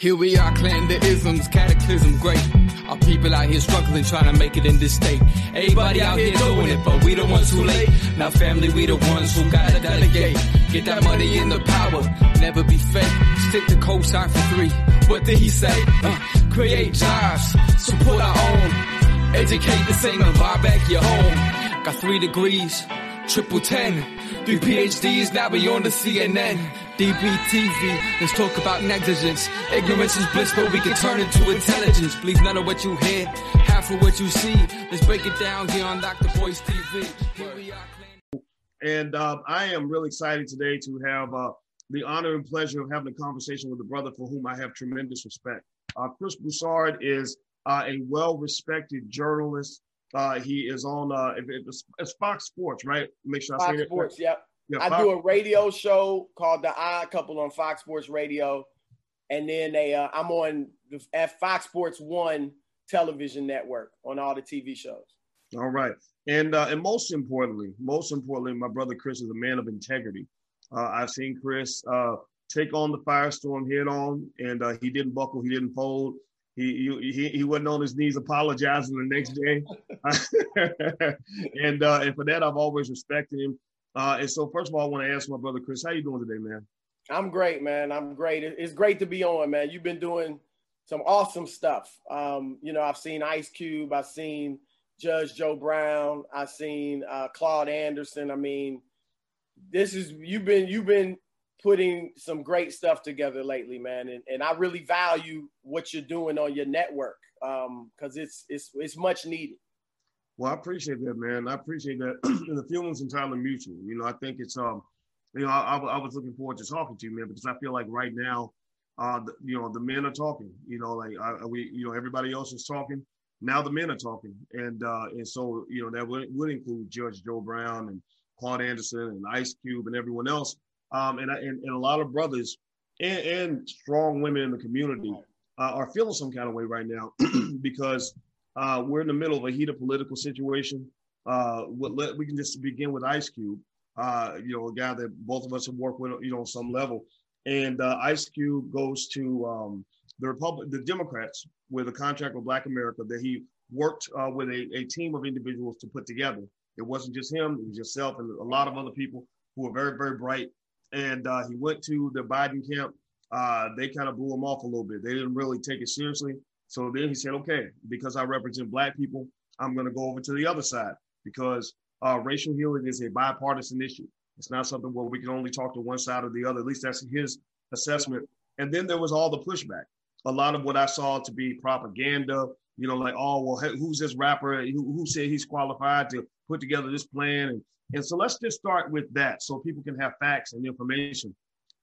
Here we are, clan the isms, cataclysm, great. Our people out here struggling, trying to make it in this state. Everybody out here doing it, but we the ones too late. Now family, we the ones who gotta delegate. Get that money in the power, never be fake. Stick to cosign for three. What did he say? Uh, create jobs, support our own. Educate the same and buy back your home. Got three degrees, triple ten. Three PhDs, now we on the CNN. DBTV, let's talk about negligence. Ignorance is bliss, but we can turn it to intelligence. Believe none of what you hear, half of what you see. Let's break it down here on Dr. Boyce TV. And um, I am really excited today to have uh, the honor and pleasure of having a conversation with a brother for whom I have tremendous respect. Uh, Chris Broussard is uh, a well-respected journalist. Uh, he is on uh, it's, it's Fox Sports, right? Make sure I say Fox say Sports, it. yep. Yeah, I Fox- do a radio show called The Odd Couple on Fox Sports Radio, and then they uh, I'm on the, at Fox Sports One television network on all the TV shows. All right, and uh, and most importantly, most importantly, my brother Chris is a man of integrity. Uh, I've seen Chris uh, take on the firestorm head on, and uh, he didn't buckle, he didn't fold. He, he, he wasn't on his knees apologizing the next day, and uh, and for that I've always respected him. Uh, and so first of all, I want to ask my brother Chris, how you doing today, man? I'm great, man. I'm great. It's great to be on, man. You've been doing some awesome stuff. Um, you know, I've seen Ice Cube, I've seen Judge Joe Brown, I've seen uh, Claude Anderson. I mean, this is you've been you've been putting some great stuff together lately, man. And, and I really value what you're doing on your network because it's it's it's much needed. Well, I appreciate that, man. I appreciate that. and the feeling's entirely mutual. You know, I think it's um, you know, I, I, I was looking forward to talking to you, man, because I feel like right now, uh, the, you know, the men are talking. You know, like I, we, you know, everybody else is talking. Now the men are talking, and uh, and so you know that would, would include Judge Joe Brown and Claude Anderson and Ice Cube and everyone else, um, and, and and a lot of brothers and, and strong women in the community uh, are feeling some kind of way right now because uh, we're in the middle of a heated political situation. Uh, what, let, we can just begin with Ice Cube, uh, you know, a guy that both of us have worked with, you know, on some level. And uh, Ice Cube goes to um, the Republic, the Democrats, with a contract with Black America that he worked uh, with a, a team of individuals to put together. It wasn't just him; it was yourself and a lot of other people who were very, very bright. And uh, he went to the Biden camp. Uh, they kind of blew him off a little bit. They didn't really take it seriously. So then he said, okay, because I represent Black people, I'm going to go over to the other side because uh, racial healing is a bipartisan issue. It's not something where we can only talk to one side or the other. At least that's his assessment. And then there was all the pushback. A lot of what I saw to be propaganda, you know, like, oh, well, who's this rapper? Who, who said he's qualified to put together this plan? And, and so let's just start with that so people can have facts and information.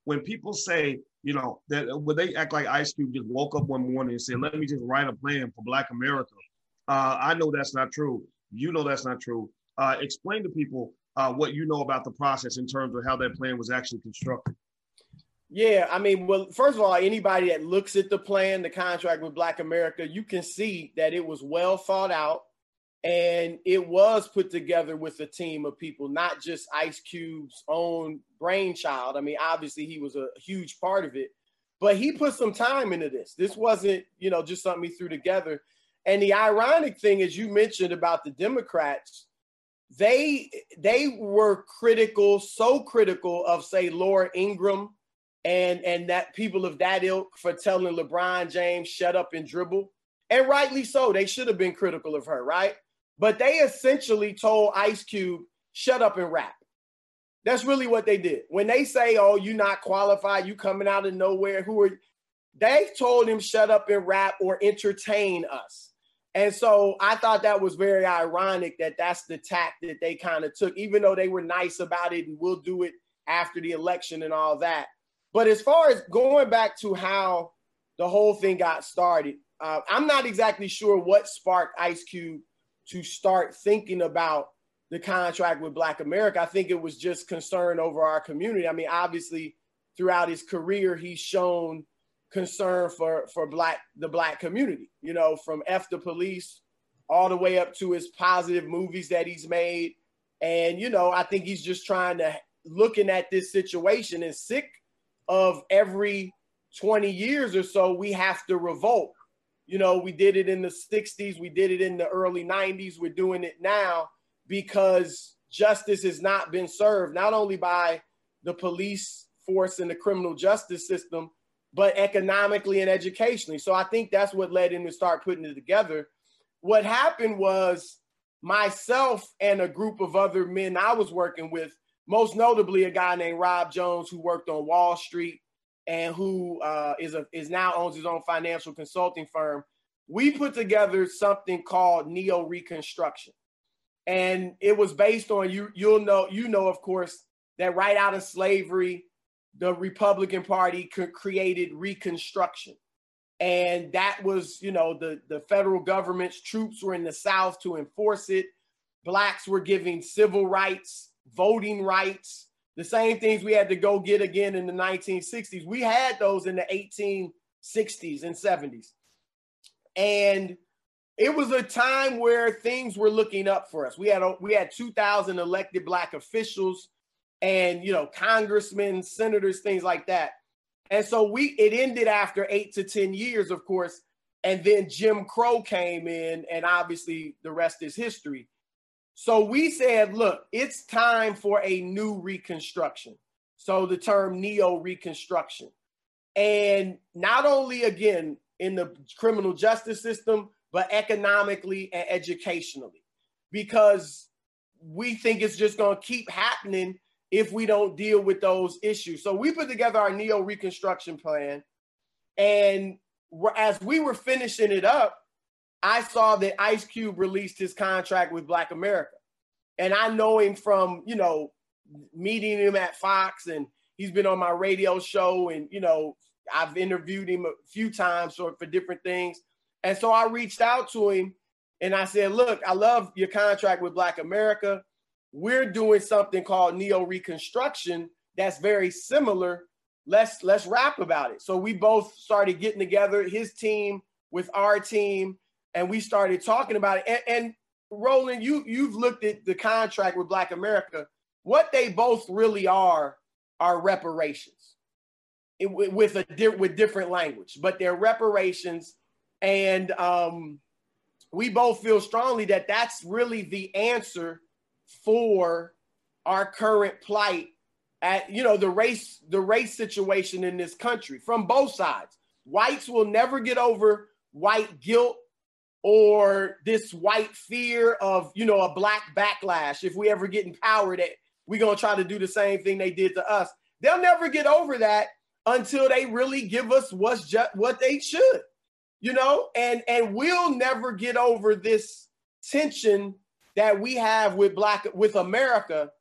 When people say, you know, that when they act like Ice Cube just woke up one morning and said, let me just write a plan for Black America, uh, I know that's not true. You know that's not true. Uh, explain to people uh, what you know about the process in terms of how that plan was actually constructed. Yeah, I mean, well, first of all, anybody that looks at the plan, the contract with Black America, you can see that it was well thought out and it was put together with a team of people, not just Ice Cube's own brainchild. I mean, obviously, he was a huge part of it, but he put some time into this. This wasn't, you know, just something he threw together. And the ironic thing, as you mentioned about the Democrats, they they were critical, so critical of, say, Laura Ingraham and and that people of that ilk for telling LeBron James shut up and dribble. And rightly so. They should have been critical of her, right? But they essentially told Ice Cube, shut up and rap. That's really what they did. When they say, oh, you're not qualified, you coming out of nowhere, who are they told him shut up and rap or entertain us. And so I thought that was very ironic that that's the tack that they kind of took, even though they were nice about it and we'll do it after the election and all that. But as far as going back to how the whole thing got started, uh, I'm not exactly sure what sparked Ice Cube to start thinking about the contract with Black America. I think it was just concern over our community. I mean, obviously, throughout his career, he's shown concern for for black the black community. You know, from F the Police all the way up to his positive movies that he's made. And you know, I think he's just trying to looking at this situation and sick of every 20 years or so, we have to revolt. You know, we did it in the 60s, we did it in the early 90s, we're doing it now because justice has not been served, not only by the police force and the criminal justice system, but economically and educationally. So I think that's what led him to start putting it together. What happened was myself and a group of other men I was working with, most notably a guy named Rob Jones who worked on Wall Street and who uh, is a is now owns his own financial consulting firm. We put together something called Neo Reconstruction, and it was based on you. You'll know you know of course that right out of slavery, the Republican Party created Reconstruction. And that was, you know, the, the federal government's troops were in the South to enforce it. Blacks were giving civil rights, voting rights, the same things we had to go get again in the 1960s. We had those in the 1860s and 70s. And it was a time where things were looking up for us. We had we had 2,000 elected black officials and you know congressmen senators things like that and so we it ended after eight to ten years of course and then jim crow came in and obviously the rest is history so we said look it's time for a new reconstruction so the term neo reconstruction and not only again in the criminal justice system but economically and educationally because we think it's just going to keep happening if we don't deal with those issues. So we put together our neo reconstruction plan. And as we were finishing it up, I saw that Ice Cube released his contract with Black America. And I know him from, you know, meeting him at Fox and he's been on my radio show and, you know, I've interviewed him a few times for, for different things. And so I reached out to him and I said, look, I love your contract with Black America we're doing something called neo reconstruction that's very similar let's let's rap about it so we both started getting together his team with our team and we started talking about it. And, and roland you you've looked at the contract with black america. What they both really are are reparations. It, with a with different language but they're reparations. And um, we both feel strongly that that's really the answer for our current plight at you know the race the race situation in this country from both sides. Whites will never get over white guilt or this white fear of you know a black backlash. If we ever get in power that we're going to try to do the same thing they did to us. They'll never get over that until they really give us what's just what they should you know? And and we'll never get over this tension that we have with black with America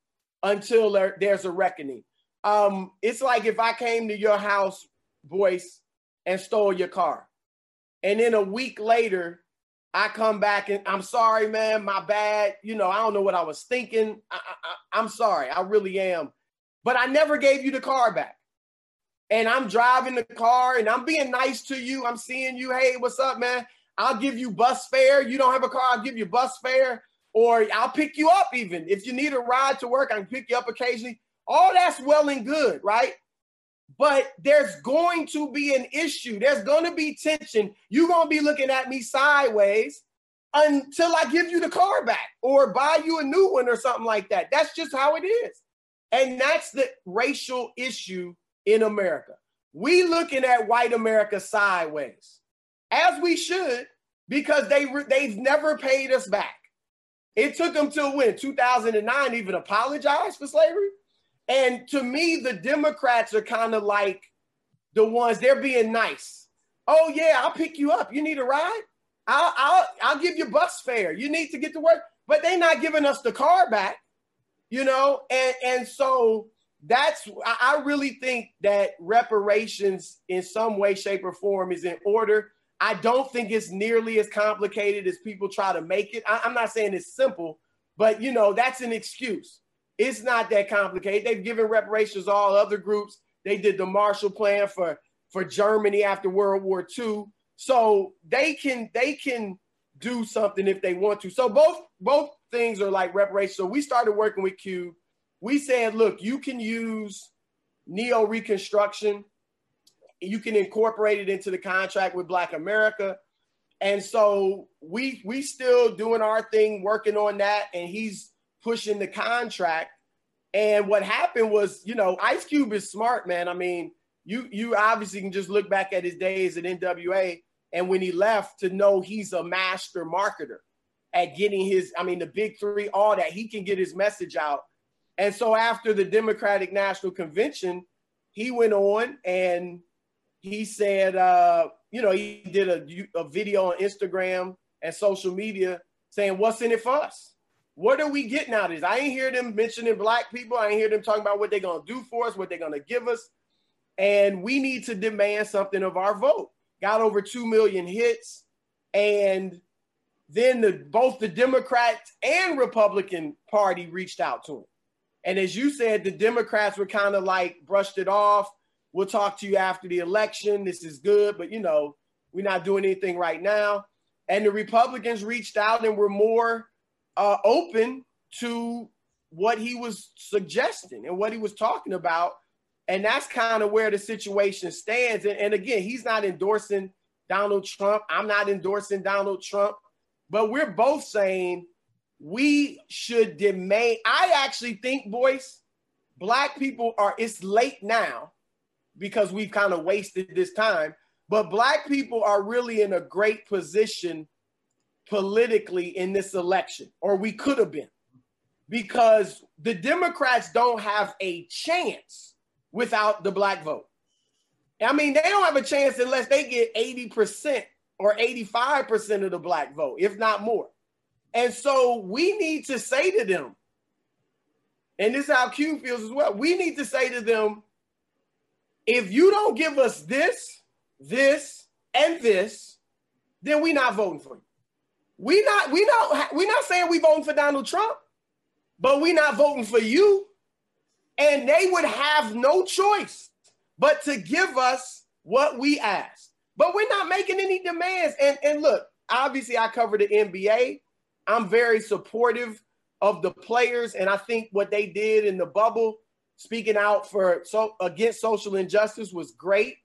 until there, there's a reckoning. Um, it's like if I came to your house, Boyce, and stole your car, and then a week later, I come back and I'm sorry, man, my bad. You know, I don't know what I was thinking. I, I, I'm sorry, I really am. But I never gave you the car back. And I'm driving the car and I'm being nice to you. I'm seeing you. Hey, what's up, man? I'll give you bus fare. You don't have a car, I'll give you bus fare or I'll pick you up even. If you need a ride to work, I can pick you up occasionally. All that's well and good, right? But there's going to be an issue. There's going to be tension. You're going to be looking at me sideways until I give you the car back or buy you a new one or something like that. That's just how it is. And that's the racial issue in America. We looking at white America sideways, as we should, because they they've never paid us back. It took them till when 2009 even apologize for slavery. And to me, the Democrats are kind of like the ones they're being nice. Oh yeah, I'll pick you up. You need a ride? I'll I'll I'll give you bus fare. You need to get to work, but they're not giving us the car back, you know. And and so that's I really think that reparations in some way, shape, or form is in order. I don't think it's nearly as complicated as people try to make it. I, am not saying it's simple, but you know, that's an excuse. It's not that complicated. They've given reparations all other groups. They did the Marshall Plan for for Germany after World War II. So they can they can do something if they want to. So both both things are like reparations. So we started working with Cube. We said, look, you can use neo reconstruction you can incorporate it into the contract with Black America. And so we we still doing our thing, working on that, and he's pushing the contract. And what happened was, you know, Ice Cube is smart, man. I mean, you you obviously can just look back at his days at NWA and when he left to know he's a master marketer at getting his, I mean, the big three, all that. He can get his message out. And so after the Democratic National Convention, he went on and he said, uh, you know, he did a, a video on Instagram and social media saying, What's in it for us? What are we getting out of this? I ain't hear them mentioning black people. I ain't hear them talking about what they're gonna do for us, what they're gonna give us. And we need to demand something of our vote. Got over 2 million hits. And then the, both the Democrats and Republican Party reached out to him. And as you said, the Democrats were kind of like brushed it off. We'll talk to you after the election. This is good, but you know, we're not doing anything right now. And the Republicans reached out and were more uh, open to what he was suggesting and what he was talking about. And that's kind of where the situation stands. And, and again, he's not endorsing Donald Trump. I'm not endorsing Donald Trump. But we're both saying we should demand. I actually think, Boyce, black people are, it's late now because we've kind of wasted this time, but black people are really in a great position politically in this election, or we could have been, because the Democrats don't have a chance without the black vote. I mean, they don't have a chance unless they get 80% or 85% of the black vote, if not more. And so we need to say to them, and this is how Q feels as well. We need to say to them, if you don't give us this, this, and this, then we're not voting for you. We not we not we not saying we voting for Donald Trump, but we not voting for you. And they would have no choice but to give us what we ask. But we're not making any demands. And, and look, obviously, I cover the NBA. I'm very supportive of the players, and I think what they did in the bubble, speaking out for so against social injustice, was great.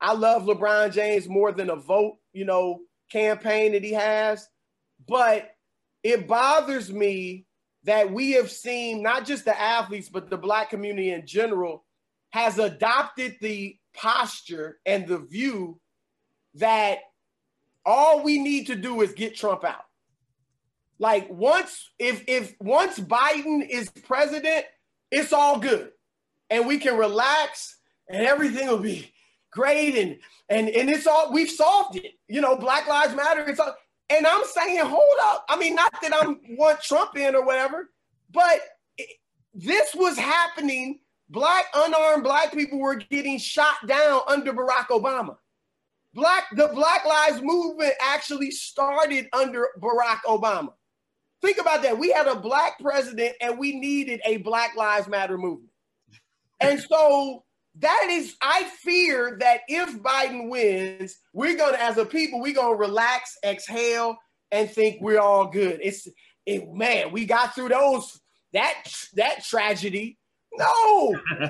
I love LeBron James more than a vote, you know, campaign that he has. But it bothers me that we have seen not just the athletes, but the black community in general has adopted the posture and the view that all we need to do is get Trump out. Like once if if once Biden is president, it's all good. And we can relax and everything will be great and and and it's all we've solved it. You know, Black Lives Matter, it's all and I'm saying, hold up. I mean, not that I'm want Trump in or whatever, but this was happening. Black unarmed black people were getting shot down under Barack Obama. Black the Black Lives Movement actually started under Barack Obama. Think about that. We had a black president and we needed a Black Lives Matter movement. And so that is, I fear that if Biden wins, we're gonna, as a people, we're gonna relax, exhale, and think we're all good. It's it, man, we got through those that that tragedy. No,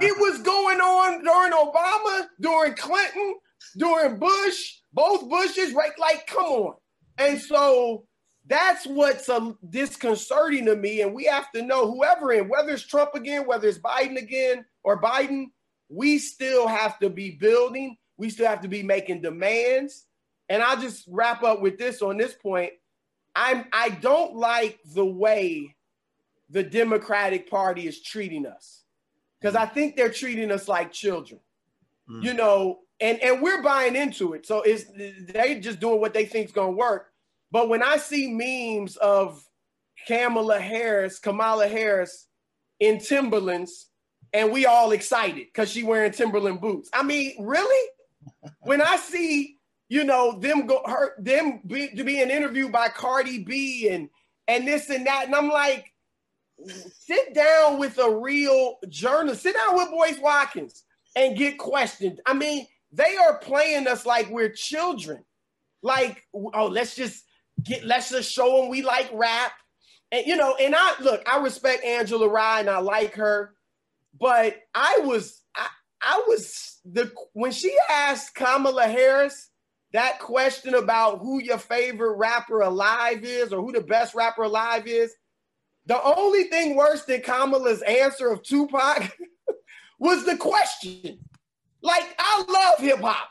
it was going on during Obama, during Clinton, during Bush, both Bushes, right? Like, come on. And so that's what's uh, disconcerting to me. And we have to know whoever in, whether it's Trump again, whether it's Biden again or Biden, we still have to be building. We still have to be making demands. And I'll just wrap up with this on this point. I'm I don't like the way the Democratic Party is treating us. Because I think they're treating us like children. Mm. You know, and and we're buying into it. So it's they just doing what they think is gonna work. But when I see memes of Kamala Harris, Kamala Harris in Timberlands, and we all excited because she wearing Timberland boots. I mean, really? when I see, you know, them go her them be, being interviewed by Cardi B and and this and that, and I'm like, sit down with a real journalist, sit down with Boyce Watkins and get questioned. I mean, they are playing us like we're children. Like, oh, let's just get, let's just show them we like rap. And, you know, and I look, I respect Angela Rye and I like her, but I was, I, I was the when she asked Kamala Harris that question about who your favorite rapper alive is or who the best rapper alive is, the only thing worse than Kamala's answer of Tupac was the question. Like, I love hip hop.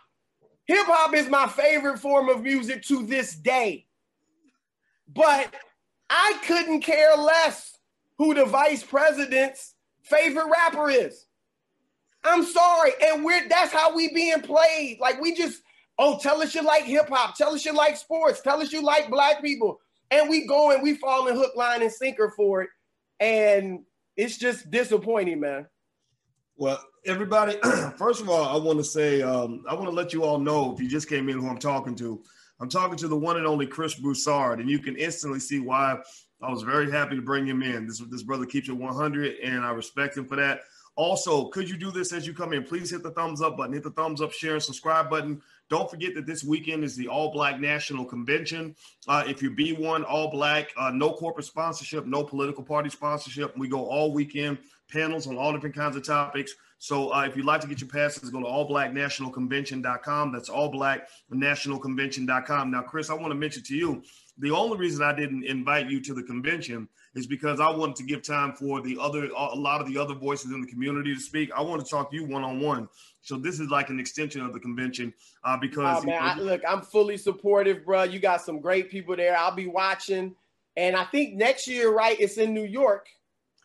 Hip hop is my favorite form of music to this day. But I couldn't care less who the vice president's favorite rapper is. I'm sorry. And we're that's how we being played. Like we just, oh, tell us you like hip hop, tell us you like sports, tell us you like black people. And we go and we fall in hook, line, and sinker for it. And it's just disappointing, man. Well, everybody, first of all, I want to say, um, I want to let you all know if you just came in who I'm talking to. I'm talking to the one and only Chris Broussard, and you can instantly see why I was very happy to bring him in. This this brother keeps it 100, and I respect him for that. Also, could you do this as you come in? Please hit the thumbs up button, hit the thumbs up, share, and subscribe button. Don't forget that this weekend is the All Black National Convention. Uh, if you be one, all black, uh, no corporate sponsorship, no political party sponsorship. We go all weekend, panels on all different kinds of topics. So uh, if you'd like to get your passes, go to allblacknationalconvention.com. That's allblacknationalconvention.com. Now, Chris, I want to mention to you the only reason I didn't invite you to the convention is because I wanted to give time for the other a lot of the other voices in the community to speak. I want to talk to you one on one. So this is like an extension of the convention uh, because oh, man, I, look, I'm fully supportive, bro. You got some great people there. I'll be watching, and I think next year, right? It's in New York.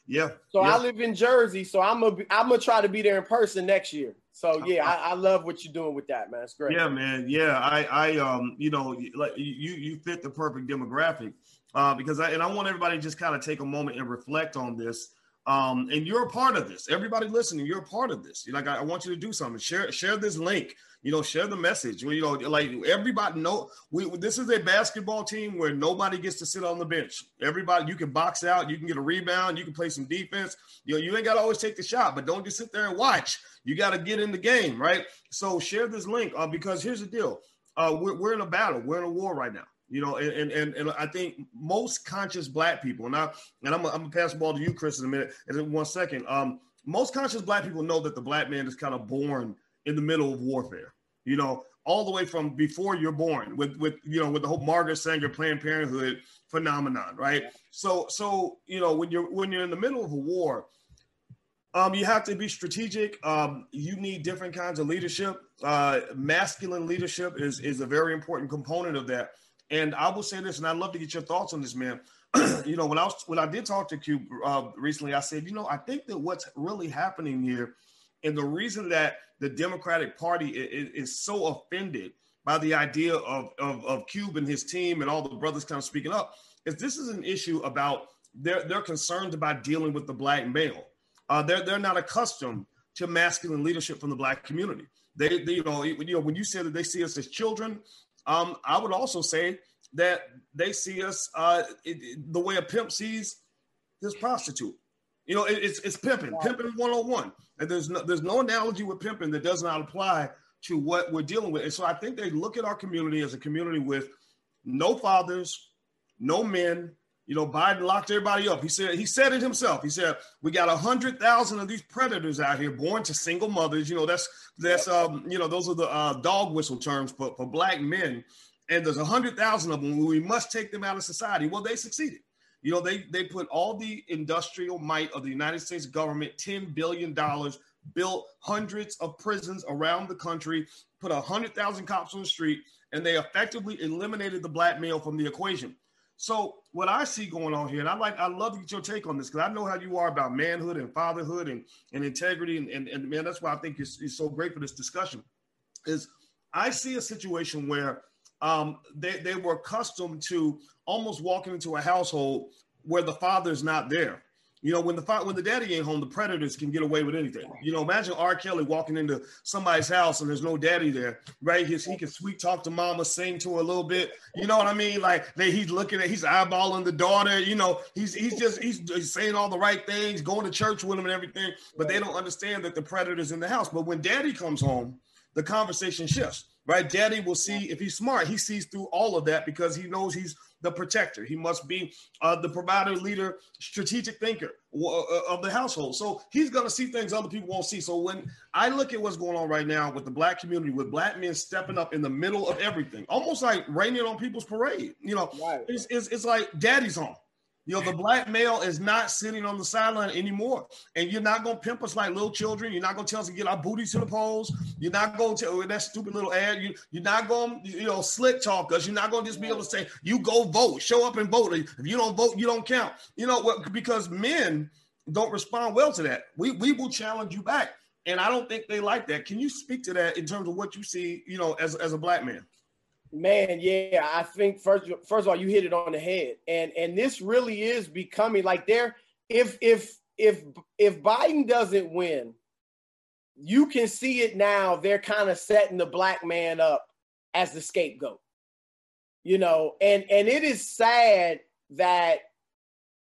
Yeah. So yeah. I live in Jersey, so I'm gonna I'm gonna try to be there in person next year. So yeah, I, I, love what you're doing with that, man. It's great. Yeah, man. Yeah, I I um you know like you you fit the perfect demographic uh, because I and I want everybody to just kind of take a moment and reflect on this. Um, and you're a part of this. Everybody listening, you're a part of this. You're like, I, I want you to do something. Share share this link you know, share the message. You know, like everybody know we this is a basketball team where nobody gets to sit on the bench. Everybody, you can box out, you can get a rebound, you can play some defense. You know, you ain't got to always take the shot, but don't just sit there and watch. You got to get in the game, right? So share this link uh, because here's the deal: uh, we're, we're in a battle, we're in a war right now. You know, and and and I think most conscious black people, and I and I'm, I'm gonna pass the ball to you, Chris, in a minute, in one second. Um, most conscious black people know that the black man is kind of born in the middle of warfare you know, all the way from before you're born with with you know with the whole Margaret Sanger Planned Parenthood phenomenon, right? So so you know when you're when you're in the middle of a war, um, you have to be strategic. Um, you need different kinds of leadership. Uh, masculine leadership is is a very important component of that. And I will say this, and I'd love to get your thoughts on this, man. you know, when I was when I did talk to Cube uh, recently, I said, you know, I think that what's really happening here, and the reason that the Democratic Party is, is so offended by the idea of, of, of Cube and his team and all the brothers kind of speaking up is this is an issue about they're, they're concerned about dealing with the black male. Uh, they're, they're not accustomed to masculine leadership from the black community. They, they you, know, you know, when you say that they see us as children, um, I would also say that they see us uh, it, the way a pimp sees his prostitute. You know, it, it's it's pimping, pimping 101. And there's no there's no analogy with pimping that does not apply to what we're dealing with. And so I think they look at our community as a community with no fathers, no men. You know, Biden locked everybody up. He said he said it himself. He said we got a hundred thousand of these predators out here born to single mothers. You know, that's that's um you know those are the uh, dog whistle terms for for black men. And there's a hundred thousand of them. We must take them out of society. Well, they succeeded. You know, they they put all the industrial might of the United States government, $10 billion, built hundreds of prisons around the country, put a hundred thousand cops on the street, and they effectively eliminated the black male from the equation. So what I see going on here, and I like, I love to get your take on this because I know how you are about manhood and fatherhood and, and integrity, and, and, and man, that's why I think it's, it's so great for this discussion. Is I see a situation where um, they, they were accustomed to almost walking into a household where the father's not there. You know, when the when the daddy ain't home, the predators can get away with anything. You know, imagine R. Kelly walking into somebody's house and there's no daddy there, right? He can sweet talk to mama, sing to her a little bit. You know what I mean? Like they, he's looking at, he's eyeballing the daughter. You know, he's he's just he's, he's saying all the right things, going to church with him and everything. But they don't understand that the predator's in the house. But when daddy comes home, the conversation shifts right? Daddy will see if he's smart, he sees through all of that because he knows he's the protector. He must be uh, the provider, leader, strategic thinker uh, of the household. So he's going to see things other people won't see. So when I look at what's going on right now with the black community, with black men stepping up in the middle of everything, almost like raining on people's parade, you know, right. it's, it's, it's like daddy's home. You know, the black male is not sitting on the sideline anymore. And you're not to pimp us like little children. You're not to tell us to get our booties to the polls. You're not going to, oh, that stupid little ad. You, you're not to, you know, slick talk us. You're not to just be able to say, you go vote, show up and vote. If you don't vote, you don't count. You know, because men don't respond well to that. We, we will challenge you back. And I don't think they like that. Can you speak to that in terms of what you see, you know, as, as a black man? Man, yeah, I think first first of all, you hit it on the head, and and this really is becoming like there. If if if if Biden doesn't win, you can see it now. They're kind of setting the black man up as the scapegoat, you know, and and it is sad that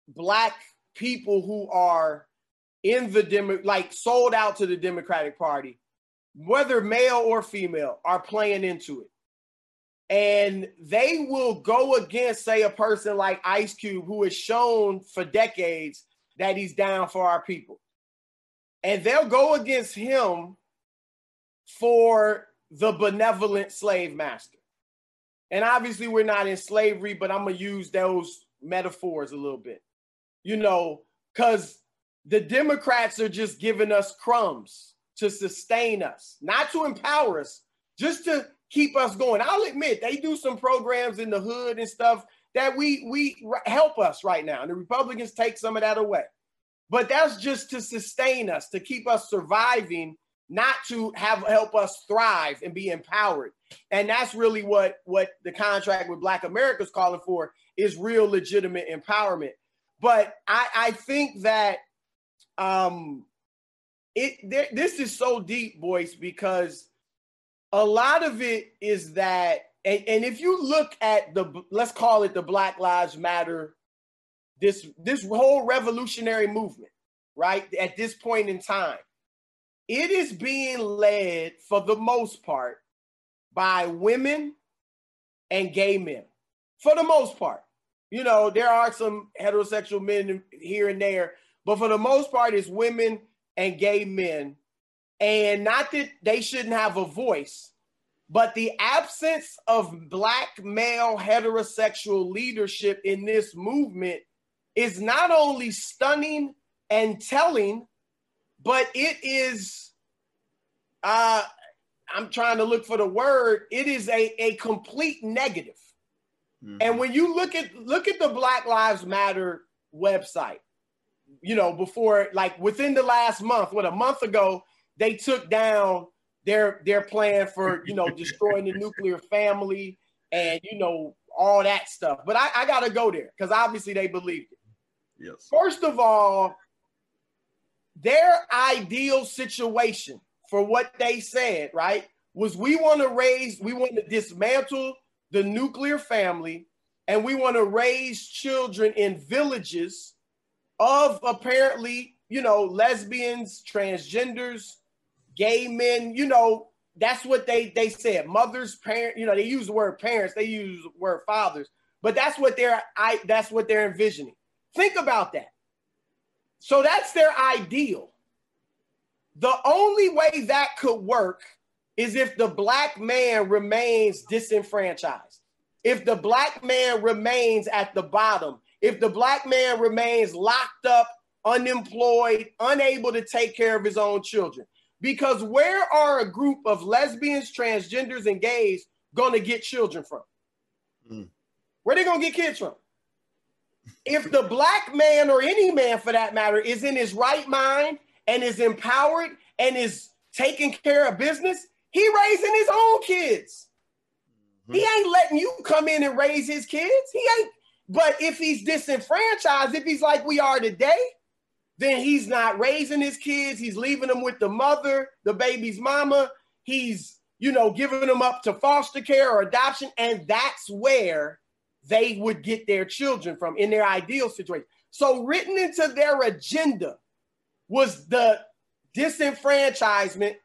black people who are in the demo like sold out to the Democratic Party, whether male or female, are playing into it and they will go against, say, a person like Ice Cube, who has shown for decades that he's down for our people. And they'll go against him for the benevolent slave master. And obviously, we're not in slavery, but I'm going to use those metaphors a little bit, you know, because the Democrats are just giving us crumbs to sustain us, not to empower us, just to keep us going. I'll admit they do some programs in the hood and stuff that we we help us right now. And the Republicans take some of that away. But that's just to sustain us, to keep us surviving, not to have help us thrive and be empowered. And that's really what what the contract with Black America is calling for is real legitimate empowerment. But I I think that um it there, this is so deep, Boyce, because a lot of it is that, and, and if you look at the, let's call it the Black Lives Matter, this this whole revolutionary movement, right? At this point in time, it is being led for the most part by women and gay men, for the most part. You know, there are some heterosexual men here and there, but for the most part, it's women and gay men and not that they shouldn't have a voice, but the absence of black male heterosexual leadership in this movement is not only stunning and telling, but it is uh I'm trying to look for the word, it is a, a complete negative. Mm-hmm. And when you look at look at the Black Lives Matter website, you know, before like within the last month, what a month ago, they took down their their plan for you know destroying the nuclear family and you know all that stuff. But I, I gotta go there because obviously they believed it. Yes. First of all, their ideal situation for what they said, right, was we want to raise, we want to dismantle the nuclear family, and we want to raise children in villages of apparently, you know, lesbians, transgenders, gay men, you know, that's what they they said. Mothers, parent, you know, they use the word parents, they use the word fathers, but that's what they're I that's what they're envisioning. Think about that. So that's their ideal. The only way that could work is if the black man remains disenfranchised. If the black man remains at the bottom, if the black man remains locked up, unemployed, unable to take care of his own children. Because where are a group of lesbians, transgenders, and gays going to get children from? Mm. Where they going to get kids from? if the black man or any man for that matter is in his right mind and is empowered and is taking care of business, he raising his own kids. Mm-hmm. He ain't letting you come in and raise his kids. He ain't. But if he's disenfranchised, if he's like we are today, then he's not raising his kids. He's leaving them with the mother, the baby's mama. He's, you know, giving them up to foster care or adoption. And that's where they would get their children from in their ideal situation. So, written into their agenda was the disenfranchisement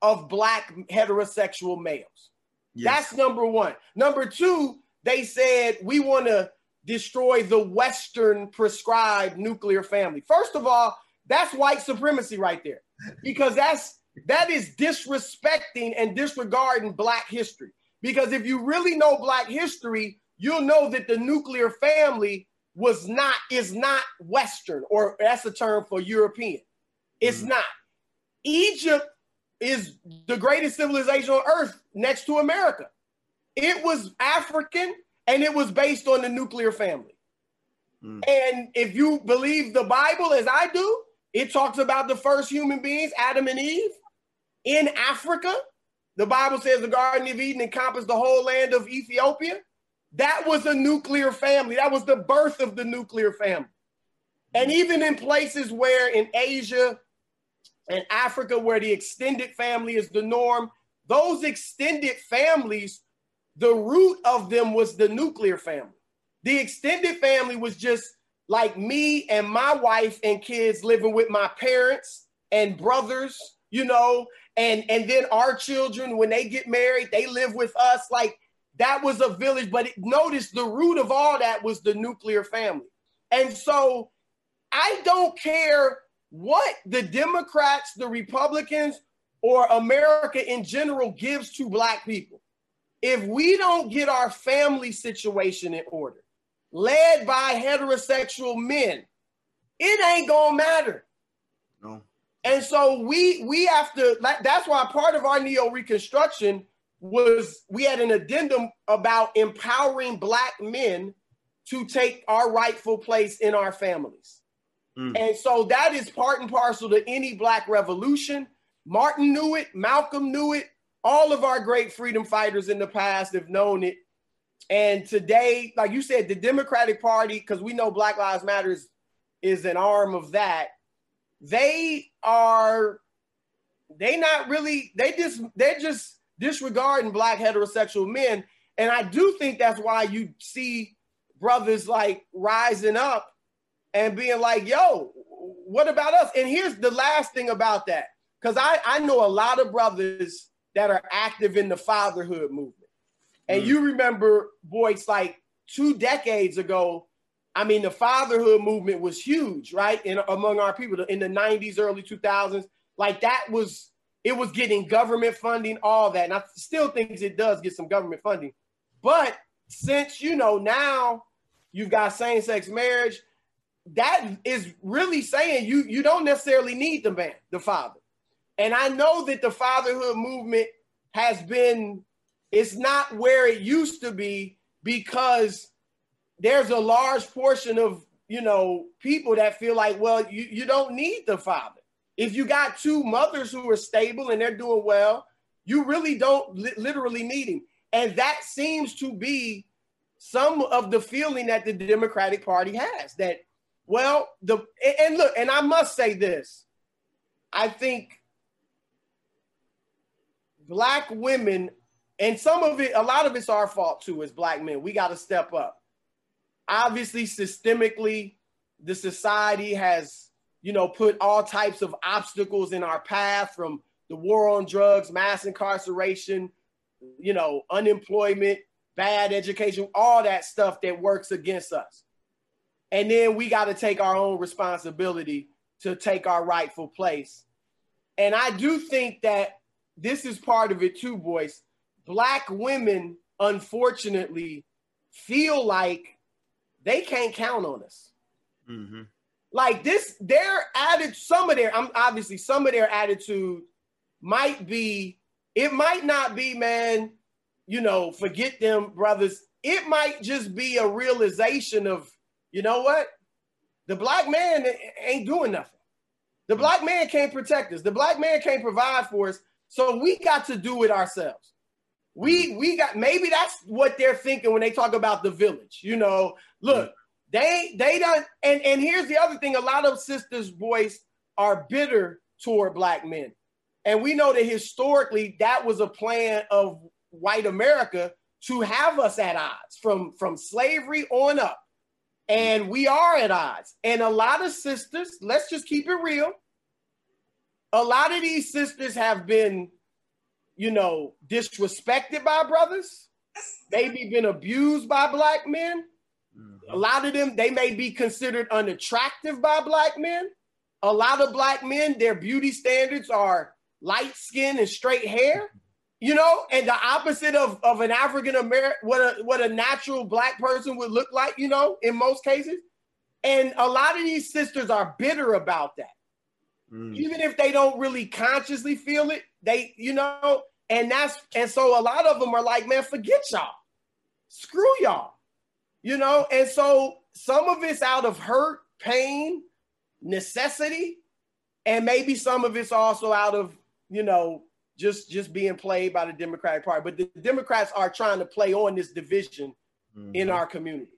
of black heterosexual males. Yes. That's number one. Number two, they said we want to destroy the Western prescribed nuclear family. First of all, that's white supremacy right there, because that's that is disrespecting and disregarding black history. Because if you really know black history, you'll know that the nuclear family was not is not Western, or that's a term for European. It's mm. not. Egypt is the greatest civilization on earth next to America. It was African and it was based on the nuclear family. Mm. And if you believe the Bible as I do, it talks about the first human beings, Adam and Eve, in Africa. The Bible says the Garden of Eden encompassed the whole land of Ethiopia. That was a nuclear family. That was the birth of the nuclear family. And even in places where in Asia and Africa, where the extended family is the norm, those extended families, the root of them was the nuclear family. The extended family was just like me and my wife and kids living with my parents and brothers, you know, and and then our children when they get married, they live with us like that was a village, but it, notice the root of all that was the nuclear family. And so I don't care what the Democrats, the Republicans, or America in general gives to Black people. If we don't get our family situation in order, led by heterosexual men, it ain't gonna matter. No. And so we we have to. That's why part of our neo reconstruction was we had an addendum about empowering black men to take our rightful place in our families. Mm. And so that is part and parcel to any black revolution. Martin knew it, Malcolm knew it, all of our great freedom fighters in the past have known it. And today, like you said, the Democratic Party, because we know Black Lives Matter is, is an arm of that, they are they not really they just they're just disregarding black heterosexual men. And I do think that's why you see brothers like rising up and being like, yo, what about us? And here's the last thing about that. Because I, I know a lot of brothers that are active in the fatherhood movement. And mm. you remember, Boyce, like two decades ago, I mean, the fatherhood movement was huge, right? In among our people in the 90s, early 2000s. Like that was it was getting government funding, all that. And I still think it does get some government funding. But since, you know, now you've got same sex marriage, that is really saying you, you don't necessarily need the man, the father. And I know that the fatherhood movement has been, it's not where it used to be because there's a large portion of, you know, people that feel like, well, you, you don't need the father. If you got two mothers who are stable and they're doing well, you really don't li- literally need him. And that seems to be some of the feeling that the Democratic Party has that, well, the and look, and I must say this. I think black women, and some of it, a lot of it's our fault too, as black men. We got to step up. Obviously, systemically, the society has you know, put all types of obstacles in our path from the war on drugs, mass incarceration, you know, unemployment, bad education, all that stuff that works against us. And then we got to take our own responsibility to take our rightful place. And I do think that this is part of it too, Boyce. Black women, unfortunately, feel like they can't count on us. Mm-hmm. Like this, their attitude, some of their, I'm obviously some of their attitude might be, it might not be, man, you know, forget them, brothers. It might just be a realization of, you know what? The black man ain't doing nothing. The black man can't protect us. The black man can't provide for us. So we got to do it ourselves. We we got maybe that's what they're thinking when they talk about the village. You know, look, they they don't and and here's the other thing: a lot of sisters' Boyce are bitter toward black men, and we know that historically that was a plan of white America to have us at odds from from slavery on up, and we are at odds. And a lot of sisters, let's just keep it real. A lot of these sisters have been you know, disrespected by brothers, maybe been abused by black men. Mm-hmm. A lot of them, they may be considered unattractive by black men. A lot of black men, their beauty standards are light skin and straight hair, you know, and the opposite of, of an African American, what a what a natural black person would look like, you know, in most cases. And a lot of these sisters are bitter about that. Mm. Even if they don't really consciously feel it, they, you know, and that's and so a lot of them are like, man, forget y'all. Screw y'all. You know, and so some of it's out of hurt, pain, necessity, and maybe some of it's also out of, you know, just just being played by the Democratic Party. But the Democrats are trying to play on this division mm-hmm. in our community.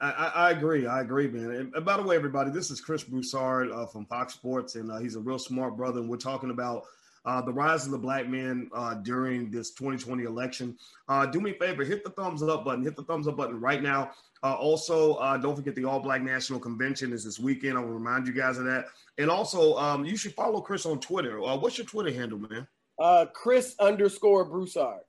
I, I, agree. I agree, man. And, by the way, everybody, this is Chris Broussard uh, from Fox Sports, and uh, he's a real smart brother. And we're talking about uh, the rise of the black man uh, during this 2020 election. Uh, do me a favor, hit the thumbs up button. Hit the thumbs up button right now. Uh, also, don't forget the All Black National Convention is this weekend. I will remind you guys of that. And also, um, you should follow Chris on Twitter. what's your Twitter handle, man? Chris underscore Broussard.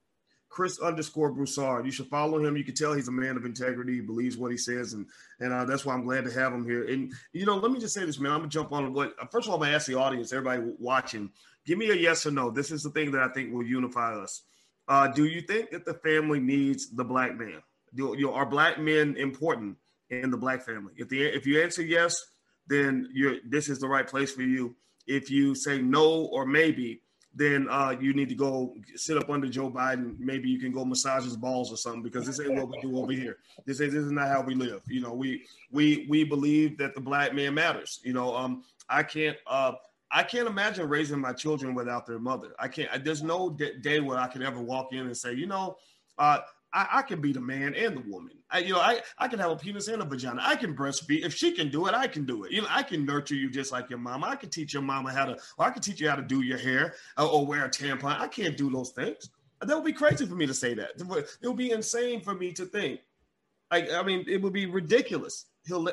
Chris underscore Broussard. You should follow him. You can tell he's a man of integrity. He believes what he says, and and uh, that's why I'm glad to have him here. And you know, let me just say this, man. I'm gonna jump on what. First of all, I'm gonna ask the audience, everybody watching, give me a yes or no. This is the thing that I think will unify us. Uh, do you think that the family needs the black man? Do you know, are black men important in the black family? If the if you answer yes, then you're this is the right place for you. If you say no or maybe, then uh, you need to go sit up under Joe Biden. Maybe you can go massage his balls or something because this ain't what we do over here. This is this is not how we live. You know, we we we believe that the black man matters. You know, um, I can't uh, I can't imagine raising my children without their mother. I can't. There's no day where I can ever walk in and say, you know, uh, I, I, can be the man and the woman. I, you know, I, I can have a penis and a vagina. I can breastfeed. If she can do it, I can do it. You know, I can nurture you just like your mama. I can teach your mama how to, or I can teach you how to do your hair or, or wear a tampon. I can't do those things. That would be crazy for me to say that. It would be insane for me to think. Like, I mean, it would be ridiculous,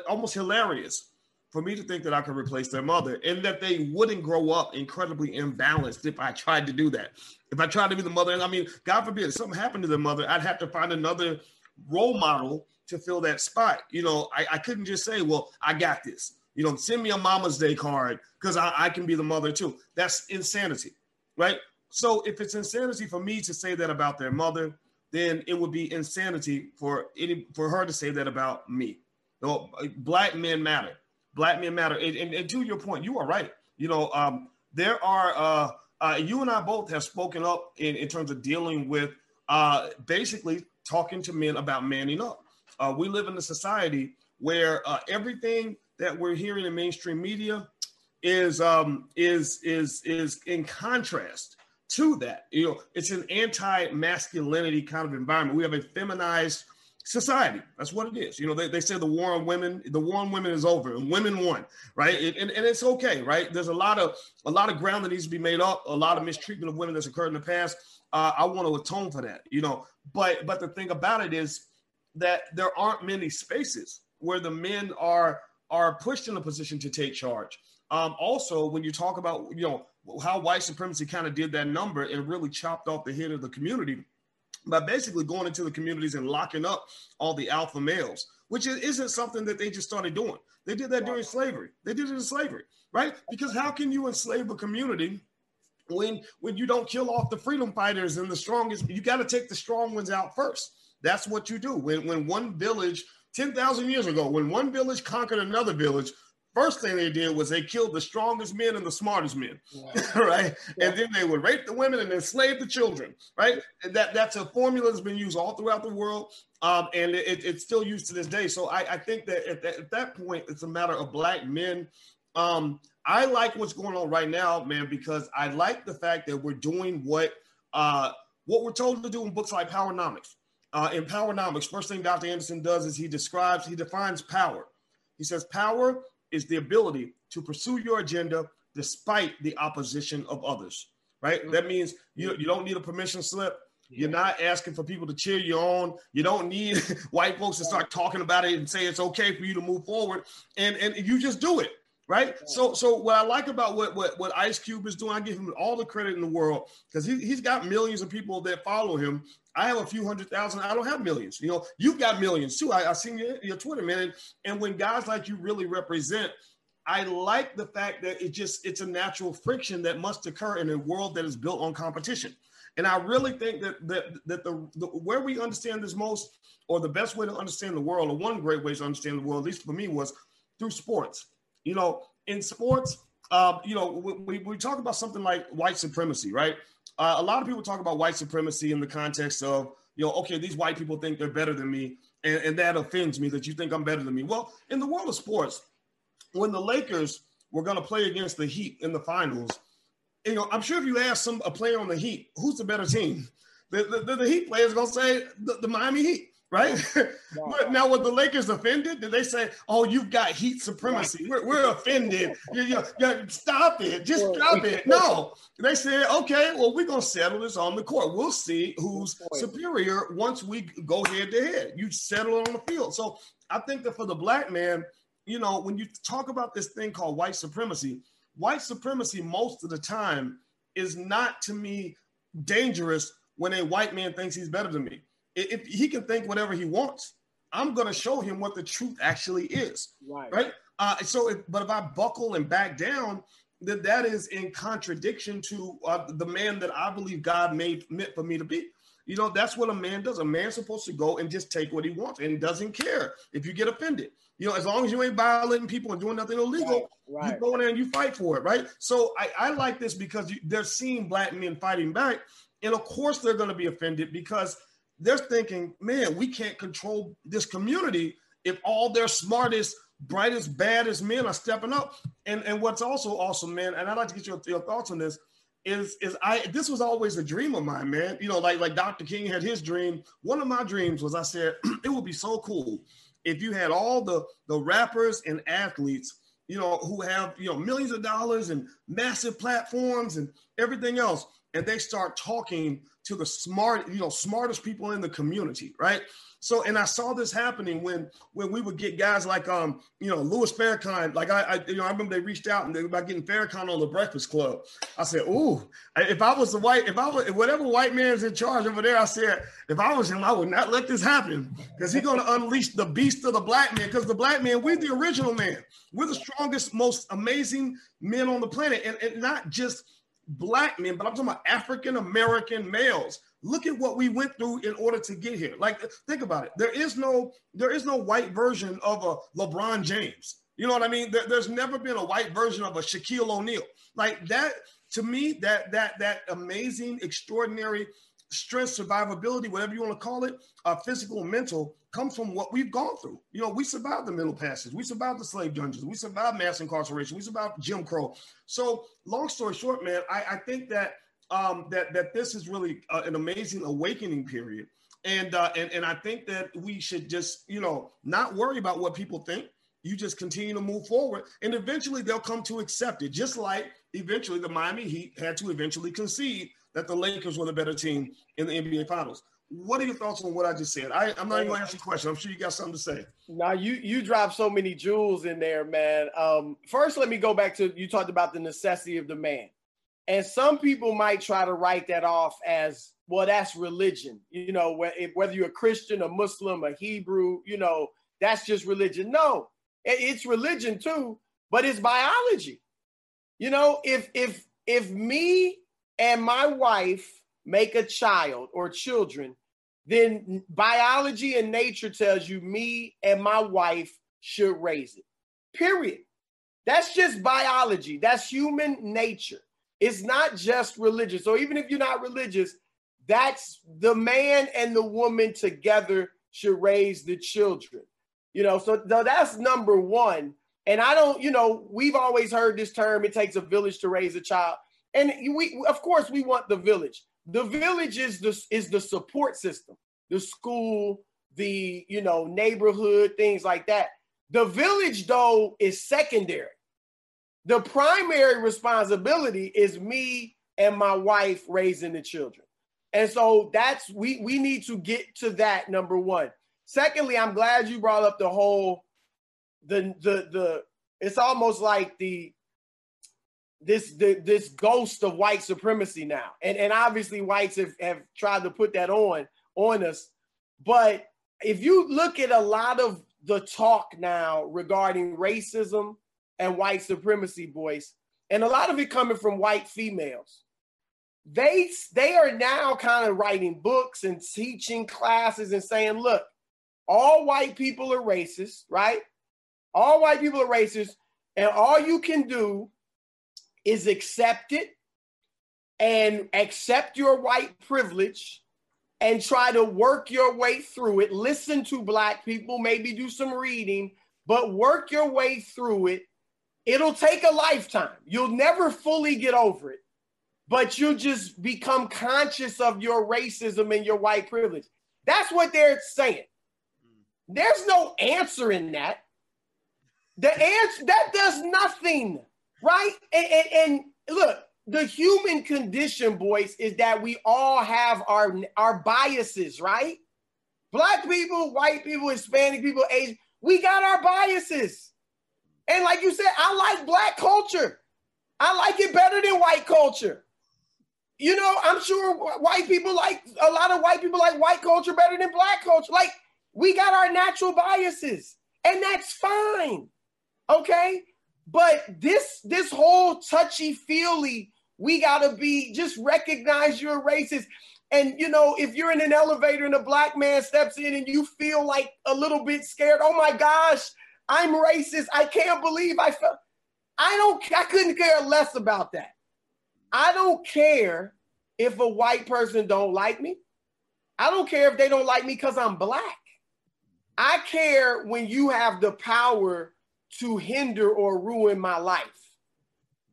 almost hilarious for me to think that I could replace their mother and that they wouldn't grow up incredibly imbalanced if I tried to do that. If I tried to be the mother, and I mean, God forbid, if something happened to their mother, I'd have to find another role model to fill that spot. You know, I, I couldn't just say, well, I got this. You know, send me a Mama's Day card because I, I can be the mother too. That's insanity, right? So if it's insanity for me to say that about their mother, then it would be insanity for any for her to say that about me. You know, black men matter Black men matter. And, and, and, to your point, you are right. You know, um, there are, uh, uh, you and I both have spoken up in, in terms of dealing with uh, basically talking to men about manning up. Uh, we live in a society where uh, everything that we're hearing in mainstream media is um, is is is in contrast to that. You know, it's an anti-masculinity kind of environment. We have a feminized society. That's what it is. You know, they, they say the war on women, the war on women is over and women won, right? And, and, and, it's okay, right? There's a lot of a lot of ground that needs to be made up, a lot of mistreatment of women that's occurred in the past. Uh, I want to atone for that, you know. But but the thing about it is that there aren't many spaces where the men are are pushed in a position to take charge. Um, also, when you talk about you know how white supremacy kind of did that number and really chopped off the head of the community by basically going into the communities and locking up all the alpha males, which isn't something that they just started doing. They did that during slavery. They did it in slavery, right? Because how can you enslave a community when when you don't kill off the freedom fighters and the strongest? You got to take the strong ones out first. That's what you do. When when one village 10,000 years ago, when one village conquered another village, First thing they did was they killed the strongest men and the smartest men, right? Yeah. And then they would rape the women and enslave the children, right? And that that's a formula that's been used all throughout the world, um, and it, it's still used to this day. So I, I think that at, that at, that point, it's a matter of black men. Um, I like what's going on right now, man, because I like the fact that we're doing what uh, what we're told to do in books like Powernomics. Uh, in Powernomics, first thing Dr. Anderson does is he describes, he defines power. He says power is the ability to pursue your agenda despite the opposition of others, right? Mm-hmm. That means you, you don't need a permission slip. Yeah. You're not asking for people to cheer you on. You don't need white folks to start talking about it and say it's okay for you to move forward. And, and you just do it, right? So, so what I like about what what, what Ice Cube is doing, I give him all the credit in the world because he, he's got millions of people that follow him. I have a few hundred thousand. I don't have millions. You know, you've got millions too. I, I seen your, your Twitter, man. And, and when guys like you really represent, I like the fact that it just it's a natural friction that must occur in a world that is built on competition. And I really think that that that the, the where we understand this most, or the best way to understand the world, or one great way to understand the world, at least for me, was through sports. You know, in sports, uh, you know, we, we talk about something like white supremacy, right? Uh, a lot of people talk about white supremacy in the context of, you know, okay, these white people think they're better than me, and, and that offends me that you think I'm better than me. Well, in the world of sports, when the Lakers were going to play against the Heat in the finals, you know, I'm sure if you ask some a player on the Heat, who's the better team, the, the, the Heat player is going to say the, the Miami Heat right? but now, with the Lakers offended, did they say, "Oh, you've got heat supremacy"? We're, we're offended. you, you, you, stop it. Just stop it. No, they said, "Okay, well, we're gonna settle this on the court. We'll see who's superior once we go head to head. You settle it on the field." So I think that for the black man, you know, when you talk about this thing called white supremacy, white supremacy most of the time is not to me dangerous when a white man thinks he's better than me if he can think whatever he wants, I'm going to show him what the truth actually is. Right. Right. Uh, so, if, but if I buckle and back down, then that is in contradiction to uh, the man that I believe God made meant for me to be. You know, that's what a man does. A man's supposed to go and just take what he wants and doesn't care if you get offended. You know, as long as you ain't violating people and doing nothing illegal, right, right. you go in there and you fight for it, right? So I, I like this because you, they're seeing black men fighting back. And of course, they're going to be offended because – they're thinking, man, we can't control this community if all their smartest, brightest, baddest men are stepping up. And and what's also awesome, man, and I'd like to get your, your thoughts on this, is is I this was always a dream of mine, man. You know, like like Dr. King had his dream. One of my dreams was I said it would be so cool if you had all the the rappers and athletes you know, who have you know millions of dollars and massive platforms and everything else, and they start talking to the smart, you know, smartest people in the community, right? So, and I saw this happening when when we would get guys like um, you know, Louis Farrakhan. Like I, I you know, I remember they reached out and they were about getting Farrakhan on the Breakfast Club. I said, "Ooh, if I was the white, if I was whatever white man's in charge over there, I said, if I was him, I would not let this happen because he's going to unleash the beast of the black man. Because the black man, we're the original man. We're the strongest, most amazing men on the planet, and, and not just." Black men, but I'm talking about African American males. Look at what we went through in order to get here. Like, think about it. There is no, there is no white version of a LeBron James. You know what I mean? There, there's never been a white version of a Shaquille O'Neal. Like that, to me, that that that amazing, extraordinary strength, survivability, whatever you want to call it, uh, physical, mental, comes from what we've gone through. You know, we survived the Middle Passage, we survived the slave dungeons, we survived mass incarceration, we survived Jim Crow. So, long story short, man, I, I think that um, that that this is really uh, an amazing awakening period, and uh, and and I think that we should just you know not worry about what people think. You just continue to move forward, and eventually they'll come to accept it. Just like eventually the Miami Heat had to eventually concede that the Lakers were the better team in the NBA Finals. What are your thoughts on what I just said? I, am not even going to ask you a question. I'm sure you got something to say. Now you you dropped so many jewels in there, man. Um, first, let me go back to you talked about the necessity of the man, and some people might try to write that off as well. That's religion, you know. Whether you're a Christian, a Muslim, a Hebrew, you know, that's just religion. No, it's religion too, but it's biology. You know, if if if me and my wife make a child or children, then biology and nature tells you me and my wife should raise it. Period. That's just biology. That's human nature. It's not just religious. So even if you're not religious, that's the man and the woman together should raise the children. You know, so that's number one. And I don't, you know, we've always heard this term, it takes a village to raise a child. And we, of course, we want the village. The village is the is the support system, the school, the you know neighborhood, things like that. The village, though, is secondary. The primary responsibility is me and my wife raising the children. And so that's we we need to get to that number one. Secondly, I'm glad you brought up the whole the the the it's almost like the this the, this ghost of white supremacy now. And and obviously whites have, have tried to put that on on us. But if you look at a lot of the talk now regarding racism and white supremacy, Boyce, and a lot of it coming from white females, they they are now kind of writing books and teaching classes and saying, look, all white people are racist, right? All white people are racist, and all you can do is accept it and accept your white privilege and try to work your way through it. Listen to black people, maybe do some reading, but work your way through it. It'll take a lifetime. You'll never fully get over it, but you just become conscious of your racism and your white privilege. That's what they're saying. There's no answer in that. The answer that does nothing, right? And, and, and look, the human condition, Boyce, is that we all have our our biases, right? Black people, white people, Hispanic people, Asian, we got our biases. And like you said, I like black culture. I like it better than white culture. You know, I'm sure white people like a lot of white people like white culture better than black culture. Like we got our natural biases, and that's fine. Okay. But this this whole touchy feely we got to be just recognize you're racist. And you know, if you're in an elevator and a black man steps in and you feel like a little bit scared, oh my gosh, I'm racist. I can't believe I felt. I don't. I couldn't care less about that. I don't care if a white person don't like me. I don't care if they don't like me because I'm black. I care when you have the power to hinder or ruin my life.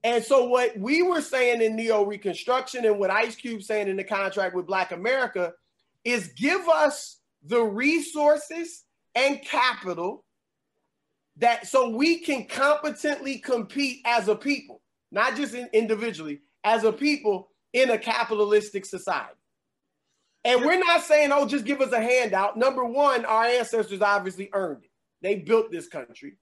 And so, what we were saying in Neo Reconstruction and what Ice Cube saying in the contract with Black America is give us the resources and capital that so we can competently compete as a people, not just in, individually, as a people in a capitalistic society. And we're not saying, oh, just give us a handout. Number one, our ancestors obviously earned it. They built this country.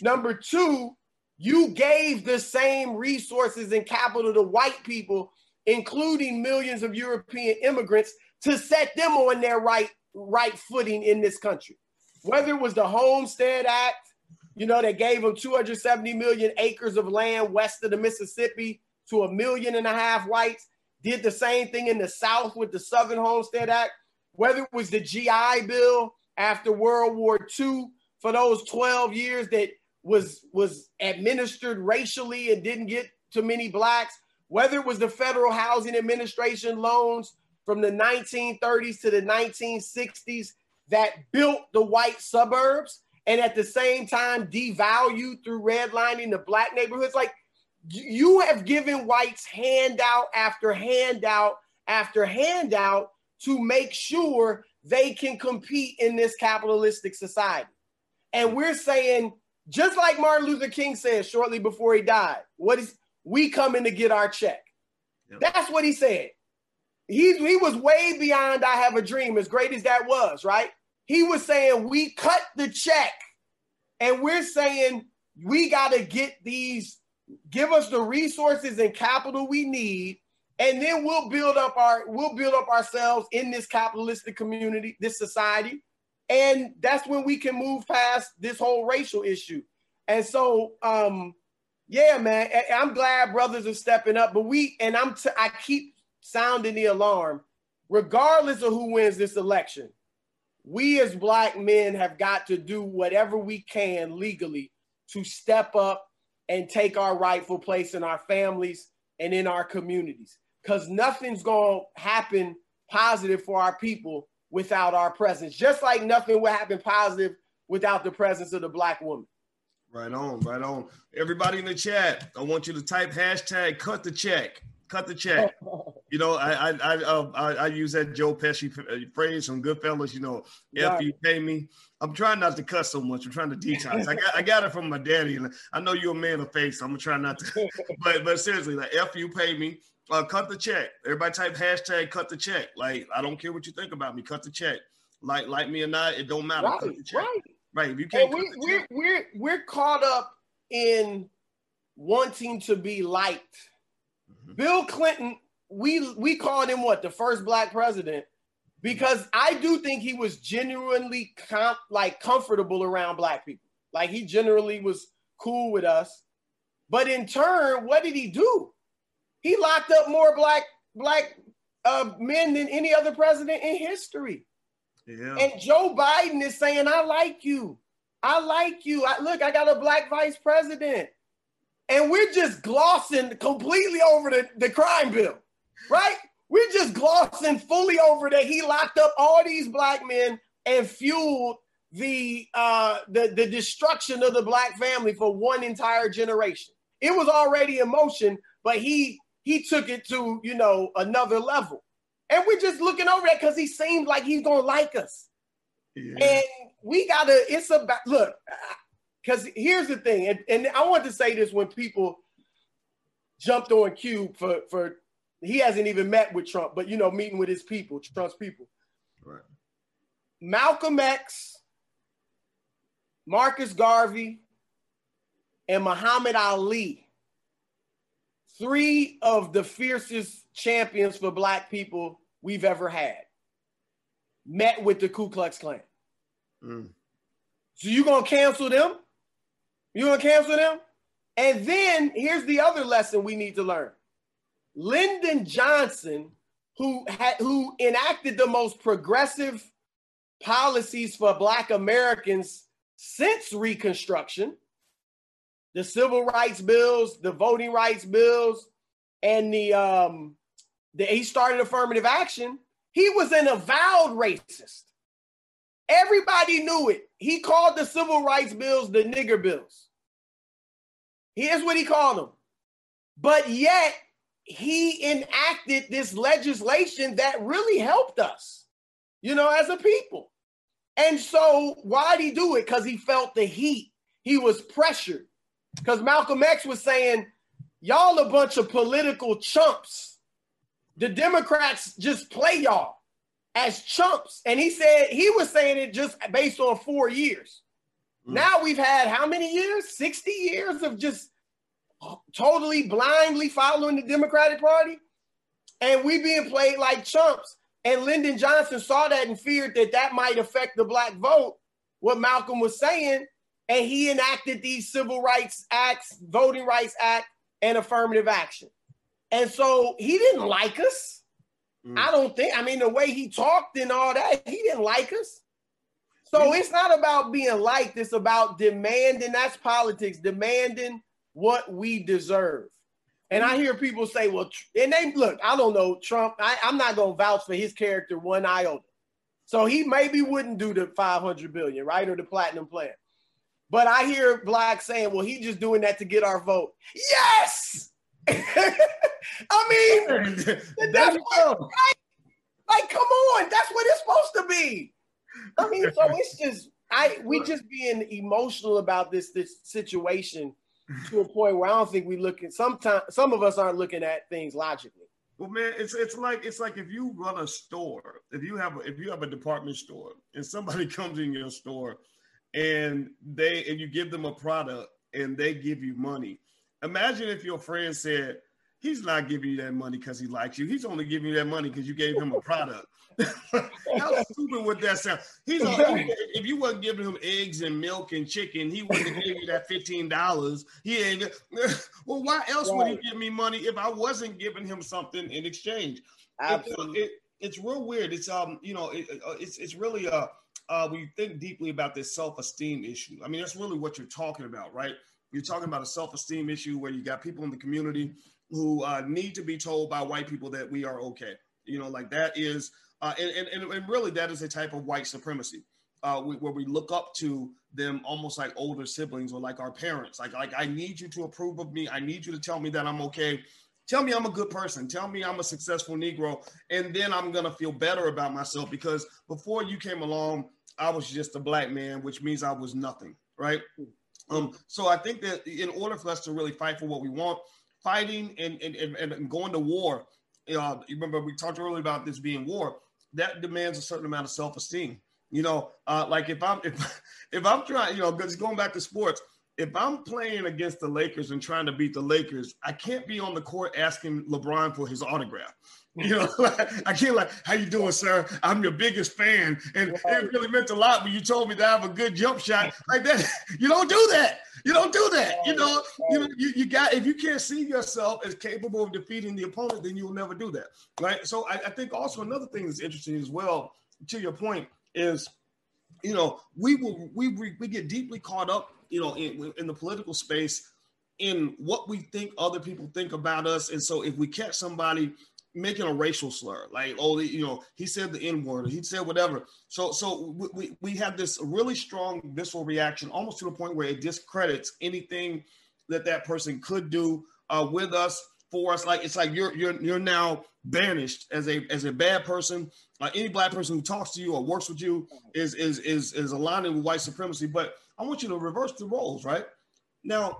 Number two, you gave the same resources and capital to white people, including millions of European immigrants, to set them on their right right footing in this country. Whether it was the Homestead Act, you know, that gave them 270 million acres of land west of the Mississippi to a million and a half whites, did the same thing in the South with the Southern Homestead Act. Whether it was the GI Bill after World War II for those 12 years that was was administered racially and didn't get to many blacks, whether it was the Federal Housing Administration loans from the 1930s to the 1960s that built the white suburbs and at the same time devalued through redlining the black neighborhoods. Like you have given whites handout after handout after handout to make sure they can compete in this capitalistic society. And we're saying just like Martin Luther King said shortly before he died, what is we coming to get our check. Yep. That's what he said. He, he was way beyond I have a dream, as great as that was, right? He was saying we cut the check and we're saying we got to get these, give us the resources and capital we need, and then we'll build up our we'll build up ourselves in this capitalistic community, this society, and that's when we can move past this whole racial issue. And so, um, yeah, man, I'm glad brothers are stepping up. But we and I'm t- I keep sounding the alarm, regardless of who wins this election. We as black men have got to do whatever we can legally to step up and take our rightful place in our families and in our communities. Because nothing's going to happen positive for our people without our presence, just like nothing would happen positive without the presence of the black woman. Right on, right on. Everybody in the chat, I want you to type hashtag cut the check. Cut the check. you know, I I I, uh, I, I use that Joe Pesci uh, phrase from Goodfellas. You know, if you pay me, I'm trying not to cuss so much. I'm trying to detox. I got I got it from my daddy, and I know you're a man of faith, so I'm gonna try not to. but but seriously, like if you pay me, uh, cut the check. Everybody type hashtag cut the check. Like, I don't care what you think about me. Cut the check. Like, like me or not, it don't matter. Right, right. Right. If you can't, we, we're, we're we're caught up in wanting to be liked. Mm-hmm. Bill Clinton, we we called him what the first black president because I do think he was genuinely com- like comfortable around black people. Like he generally was cool with us. But in turn, what did he do? He locked up more black black uh, men than any other president in history. Yeah. And Joe Biden is saying, "I like you. I like you. I, look, I got a black vice president." And we're just glossing completely over the, the crime bill, right? We're just glossing fully over that he locked up all these black men and fueled the uh the, the destruction of the black family for one entire generation. It was already in motion, but he he took it to you know another level. And we're just looking over that because he seemed like he's gonna like us. Yeah. And we gotta, it's about look, because here's the thing, and, and I want to say this when people jumped on Cube for for he hasn't even met with Trump, but you know, meeting with his people, Trump's people. Right. Malcolm X, Marcus Garvey, and Muhammad Ali, three of the fiercest champions for black people we've ever had, met with the Ku Klux Klan. Mm. So you gonna cancel them? You gonna cancel them? And then here's the other lesson we need to learn. Lyndon Johnson, who had who enacted the most progressive policies for Black Americans since Reconstruction, the civil rights bills, the voting rights bills, and the um, the he started affirmative action. He was an avowed racist. Everybody knew it. He called the civil rights bills the nigger bills. Here's what he called them. But yet he enacted this legislation that really helped us, you know, as a people. And so why did he do it? Because he felt the heat. He was pressured. Because Malcolm X was saying, y'all a bunch of political chumps. The Democrats just play y'all as chumps. And he said, he was saying it just based on four years. Mm. Now we've had how many years? 60 years of just totally blindly following the Democratic Party, and we being played like chumps. And Lyndon Johnson saw that and feared that that might affect the black vote. What Malcolm was saying, and he enacted these civil rights acts, voting rights act, and affirmative action. And so he didn't like us. Mm. I don't think. I mean, the way he talked and all that, he didn't like us. So it's not about being liked. It's about demanding. That's politics. Demanding what we deserve. And I hear people say, well, and they look, I don't know, Trump, I, am not going to vouch for his character one iota. So he maybe wouldn't do the 500 billion, right? Or the platinum plan. But I hear Black saying, well, he's just doing that to get our vote. Yes. I mean, that's what, right? like, come on, that's what it's supposed to be. I mean, so it's just, I we just being emotional about this this situation to a point where I don't think we look at sometimes some of us aren't looking at things logically. Well, man, it's it's like it's like if you run a store, if you have a, if you have a department store, and somebody comes in your store, and they and you give them a product and they give you money. Imagine if your friend said, "He's not giving you that money because he likes you. He's only giving you that money because you gave him a product." How stupid would that sound? He's if you wasn't giving him eggs and milk and chicken, he wouldn't give you that fifteen dollars. He ain't. Well, why else right. would he give me money if I wasn't giving him something in exchange? Absolutely. It, it, it's real weird. It's um, you know, it, uh, it's it's really uh, uh, we think deeply about this self-esteem issue. I mean, that's really what you're talking about, right? You're talking about a self-esteem issue where you got people in the community who uh, need to be told by white people that we are okay. You know, like that is uh, and, and, and really, that is a type of white supremacy uh, we, where we look up to them almost like older siblings or like our parents. Like, like, I need you to approve of me. I need you to tell me that I'm okay. Tell me I'm a good person. Tell me I'm a successful Negro. And then I'm to feel better about myself because before you came along, I was just a black man, which means I was nothing. Right. Um, so I think that in order for us to really fight for what we want, fighting and, and, and, and going to war, uh, you remember we talked earlier about this being war that demands a certain amount of self-esteem. You know, uh, like if I'm if if I'm trying, you know, because going back to sports, if I'm playing against the Lakers and trying to beat the Lakers, I can't be on the court asking LeBron for his autograph. You know, I can't like, how you doing, sir? I'm your biggest fan. And it really meant a lot when you told me to have a good jump shot like that. You don't do that. You don't do that. You know, you, you, you got if you can't see yourself as capable of defeating the opponent, then you'll never do that. Right. So I, I think also another thing that's interesting as well, to your point, is you know, we will we we get deeply caught up, you know, in, in the political space in what we think other people think about us. And so if we catch somebody making a racial slur, like oh, you know, he said the N word, he said whatever. So, so we, we have this really strong visceral reaction, almost to the point where it discredits anything that that person could do uh, with us, for us. Like it's like you're you're you're now banished as a as a bad person. Uh, any black person who talks to you or works with you is is is is aligning with white supremacy. But I want you to reverse the roles, right? Now,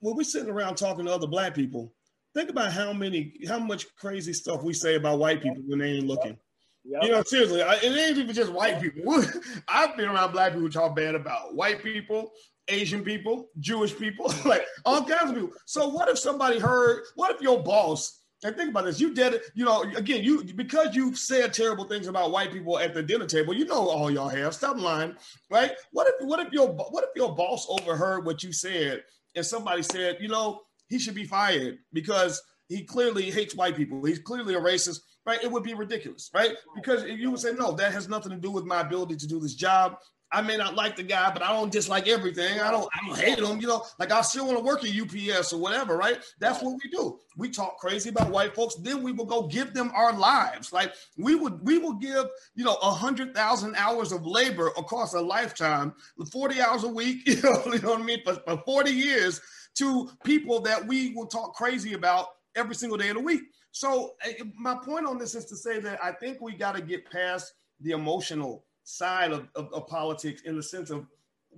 when we're sitting around talking to other black people, think about how many, how much crazy stuff we say about white people when they ain't looking. Yep. You know, seriously, I, it ain't even just white people. I've been around black people who talk bad about white people, Asian people, Jewish people, like all kinds of people. So what if somebody heard? What if your boss? And think about this: you did it. You know, again, you because you said terrible things about white people at the dinner table. You know, all y'all have. Stop lying, right? What if what if your what if your boss overheard what you said and somebody said, you know, he should be fired because he clearly hates white people. He's clearly a racist, right? It would be ridiculous, right? Because you would say, no, that has nothing to do with my ability to do this job. I may not like the guy, but I don't dislike everything. I don't, I don't hate him. You know, like I still want to work at UPS or whatever, right? That's what we do. We talk crazy about white folks, then we will go give them our lives. Like we would, we will give, you know, a hundred thousand hours of labor across a lifetime, 40 hours a week, you know, you know what I mean? For, for 40 years to people that we will talk crazy about every single day of the week. So eh, my point on this is to say that I think we got to get past the emotional side of, of, of, politics in the sense of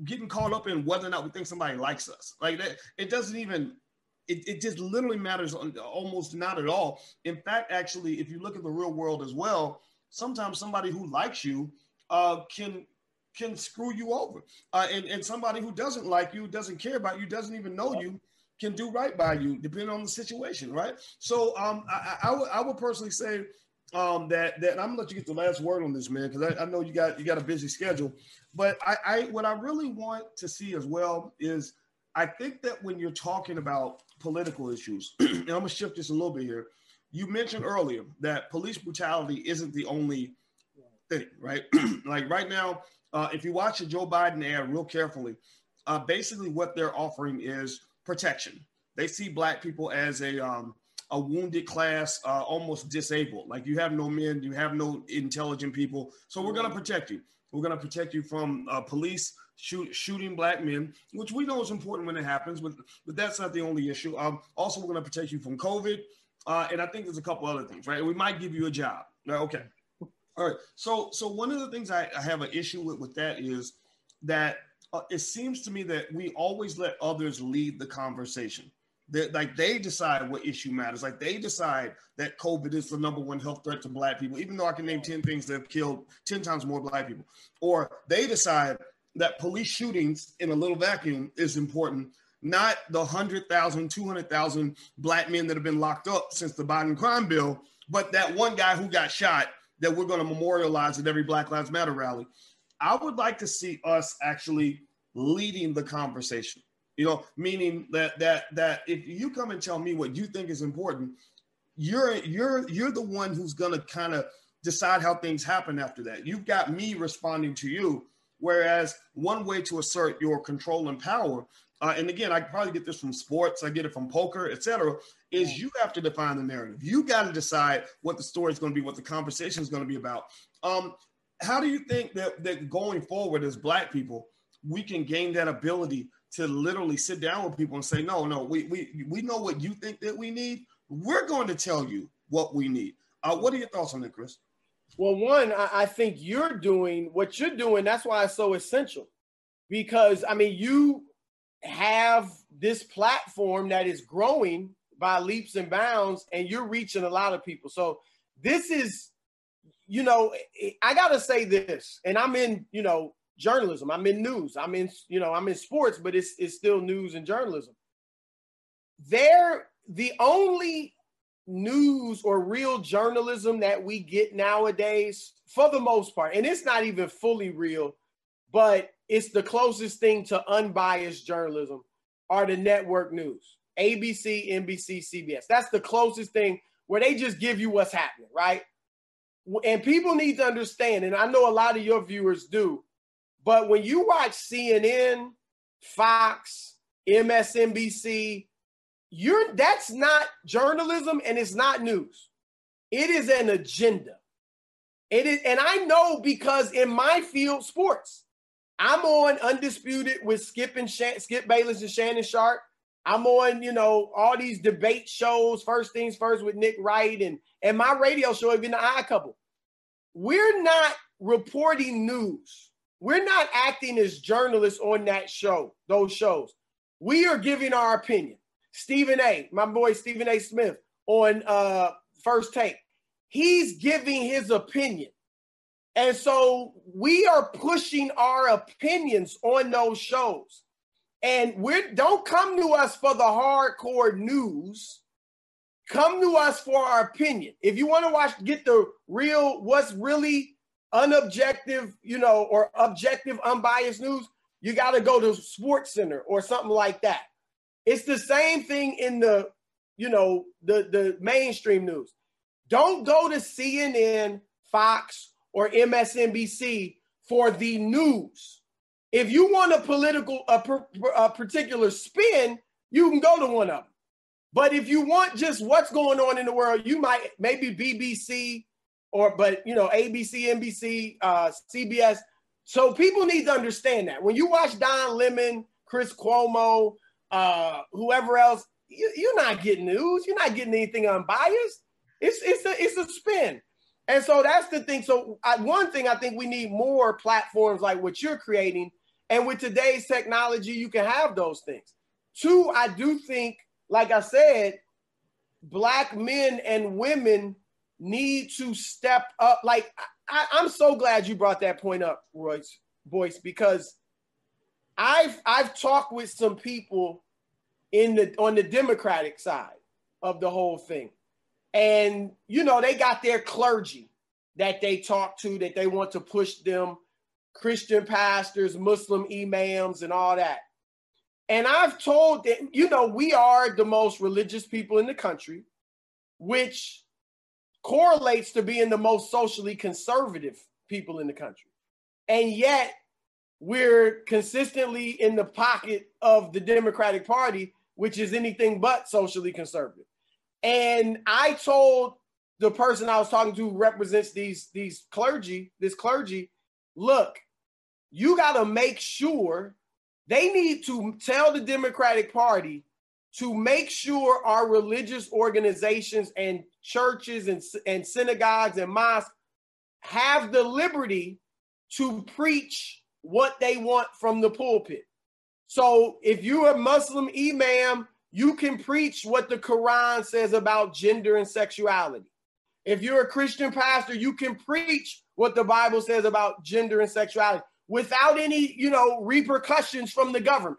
getting caught up in whether or not we think somebody likes us. Like that, it doesn't even. It, it just literally matters almost not at all. In fact, actually, if you look at the real world as well, sometimes somebody who likes you uh, can can screw you over. Uh, and, and somebody who doesn't like you, doesn't care about you, doesn't even know you, can do right by you, depending on the situation, right? So um, I, I, would, I would personally say um, that that I'm gonna let you get the last word on this, man, because I, I, know you got you got a busy schedule. But I, I what I really want to see as well is I think that when you're talking about political issues, and I'm gonna shift this a little bit here. You mentioned earlier that police brutality isn't the only thing, right? like right now, uh, if you watch the Joe Biden ad real carefully, uh, basically what they're offering is protection. They see black people as a um, a wounded class, uh, almost disabled. Like you have no men, you have no intelligent people. So we're gonna protect you. We're gonna protect you from uh, police shoot, shooting black men, which we know is important when it happens, but but that's not the only issue. Um, also, we're gonna protect you from COVID, uh, and I think there's a couple other things, right? We might give you a job. Okay, all right. So, so one of the things I, I have an issue with with that is that uh, it seems to me that we always let others lead the conversation. That like they decide what issue matters. Like they decide that COVID is the number one health threat to black people, even though I can name 10 things that have killed 10 times more black people. Or they decide that police shootings in a little vacuum is important, not the 100,000, 200,000 black men that have been locked up since the Biden crime bill, but that one guy who got shot that we're going to memorialize at every Black Lives Matter rally. I would like to see us actually leading the conversation. You know, meaning that that that if you come and tell me what you think is important, you're you're you're the one who's going to kind of decide how things happen after that. You've got me responding to you. Whereas one way to assert your control and power, uh, and again, I probably get this from sports, I get it from poker, etc is you have to define the narrative. You got to decide what the story is going to be, what the conversation is going to be about. Um, how do you think that, that going forward as Black people, we can gain that ability to literally sit down with people and say, no, no, we, we, we know what you think that we need. We're going to tell you what we need. Uh, what are your thoughts on that, Chris? Well, one, I, I think you're doing what you're doing. That's why it's so essential because, I mean, you have this platform that is growing by leaps and bounds, and you're reaching a lot of people. So this is, you know, I gotta say this, and I'm in, you know, journalism. I'm in news. I'm in, you know, I'm in sports, but it's it's still news and journalism. They're the only news or real journalism that we get nowadays, for the most part, and it's not even fully real, but it's the closest thing to unbiased journalism are the network news. ABC, NBC, CBS. That's the closest thing where they just give you what's happening, right? And people need to understand, and I know a lot of your viewers do, but when you watch CNN, Fox, MSNBC, you're that's not journalism and it's not news. It is an agenda. It is, and I know because in my field, sports, I'm on Undisputed with Skip and Skip Bayless and Shannon Sharpe. I'm on, you know, all these debate shows, first things first with Nick Wright and and my radio show, even the Odd Couple. We're not reporting news. We're not acting as journalists on that show, those shows. We are giving our opinion. Stephen A, my boy Stephen A. Smith on uh first take, he's giving his opinion. And so we are pushing our opinions on those shows. And we don't come to us for the hardcore news. Come to us for our opinion. If you want to watch, get the real, what's really unobjective, you know, or objective, unbiased news, you got to go to Sports Center or something like that. It's the same thing in the, you know, the the mainstream news. Don't go to CNN, Fox, or MSNBC for the news. If you want a political, a, a particular spin, you can go to one of them. But if you want just what's going on in the world, you might maybe BBC or but you know ABC, NBC, uh, CBS. So people need to understand that when you watch Don Lemon, Chris Cuomo, uh, whoever else, you, are not getting news. You're not getting anything unbiased. It's it's a it's a spin. And so that's the thing. So I, one thing I think we need more platforms like what you're creating. And with today's technology, you can have those things. Two, I do think, like I said, black men and women need to step up. Like I, am so glad you brought that point up, Royce Boyce, because I've I've talked with some people in the on the Democratic side of the whole thing. And you know, they got their clergy that they talk to that they want to push them Christian pastors, Muslim imams and all that. And I've told them, you know, we are the most religious people in the country, which correlates to being the most socially conservative people in the country. And yet we're consistently in the pocket of the Democratic Party, which is anything but socially conservative. And I told the person I was talking to represents these these clergy, this clergy, look, you got to make sure they need to tell the Democratic Party to make sure our religious organizations and churches and, and synagogues and mosques have the liberty to preach what they want from the pulpit. So if you're a Muslim imam, you can preach what the Quran says about gender and sexuality. If you're a Christian pastor, you can preach what the Bible says about gender and sexuality without any, you know, repercussions from the government.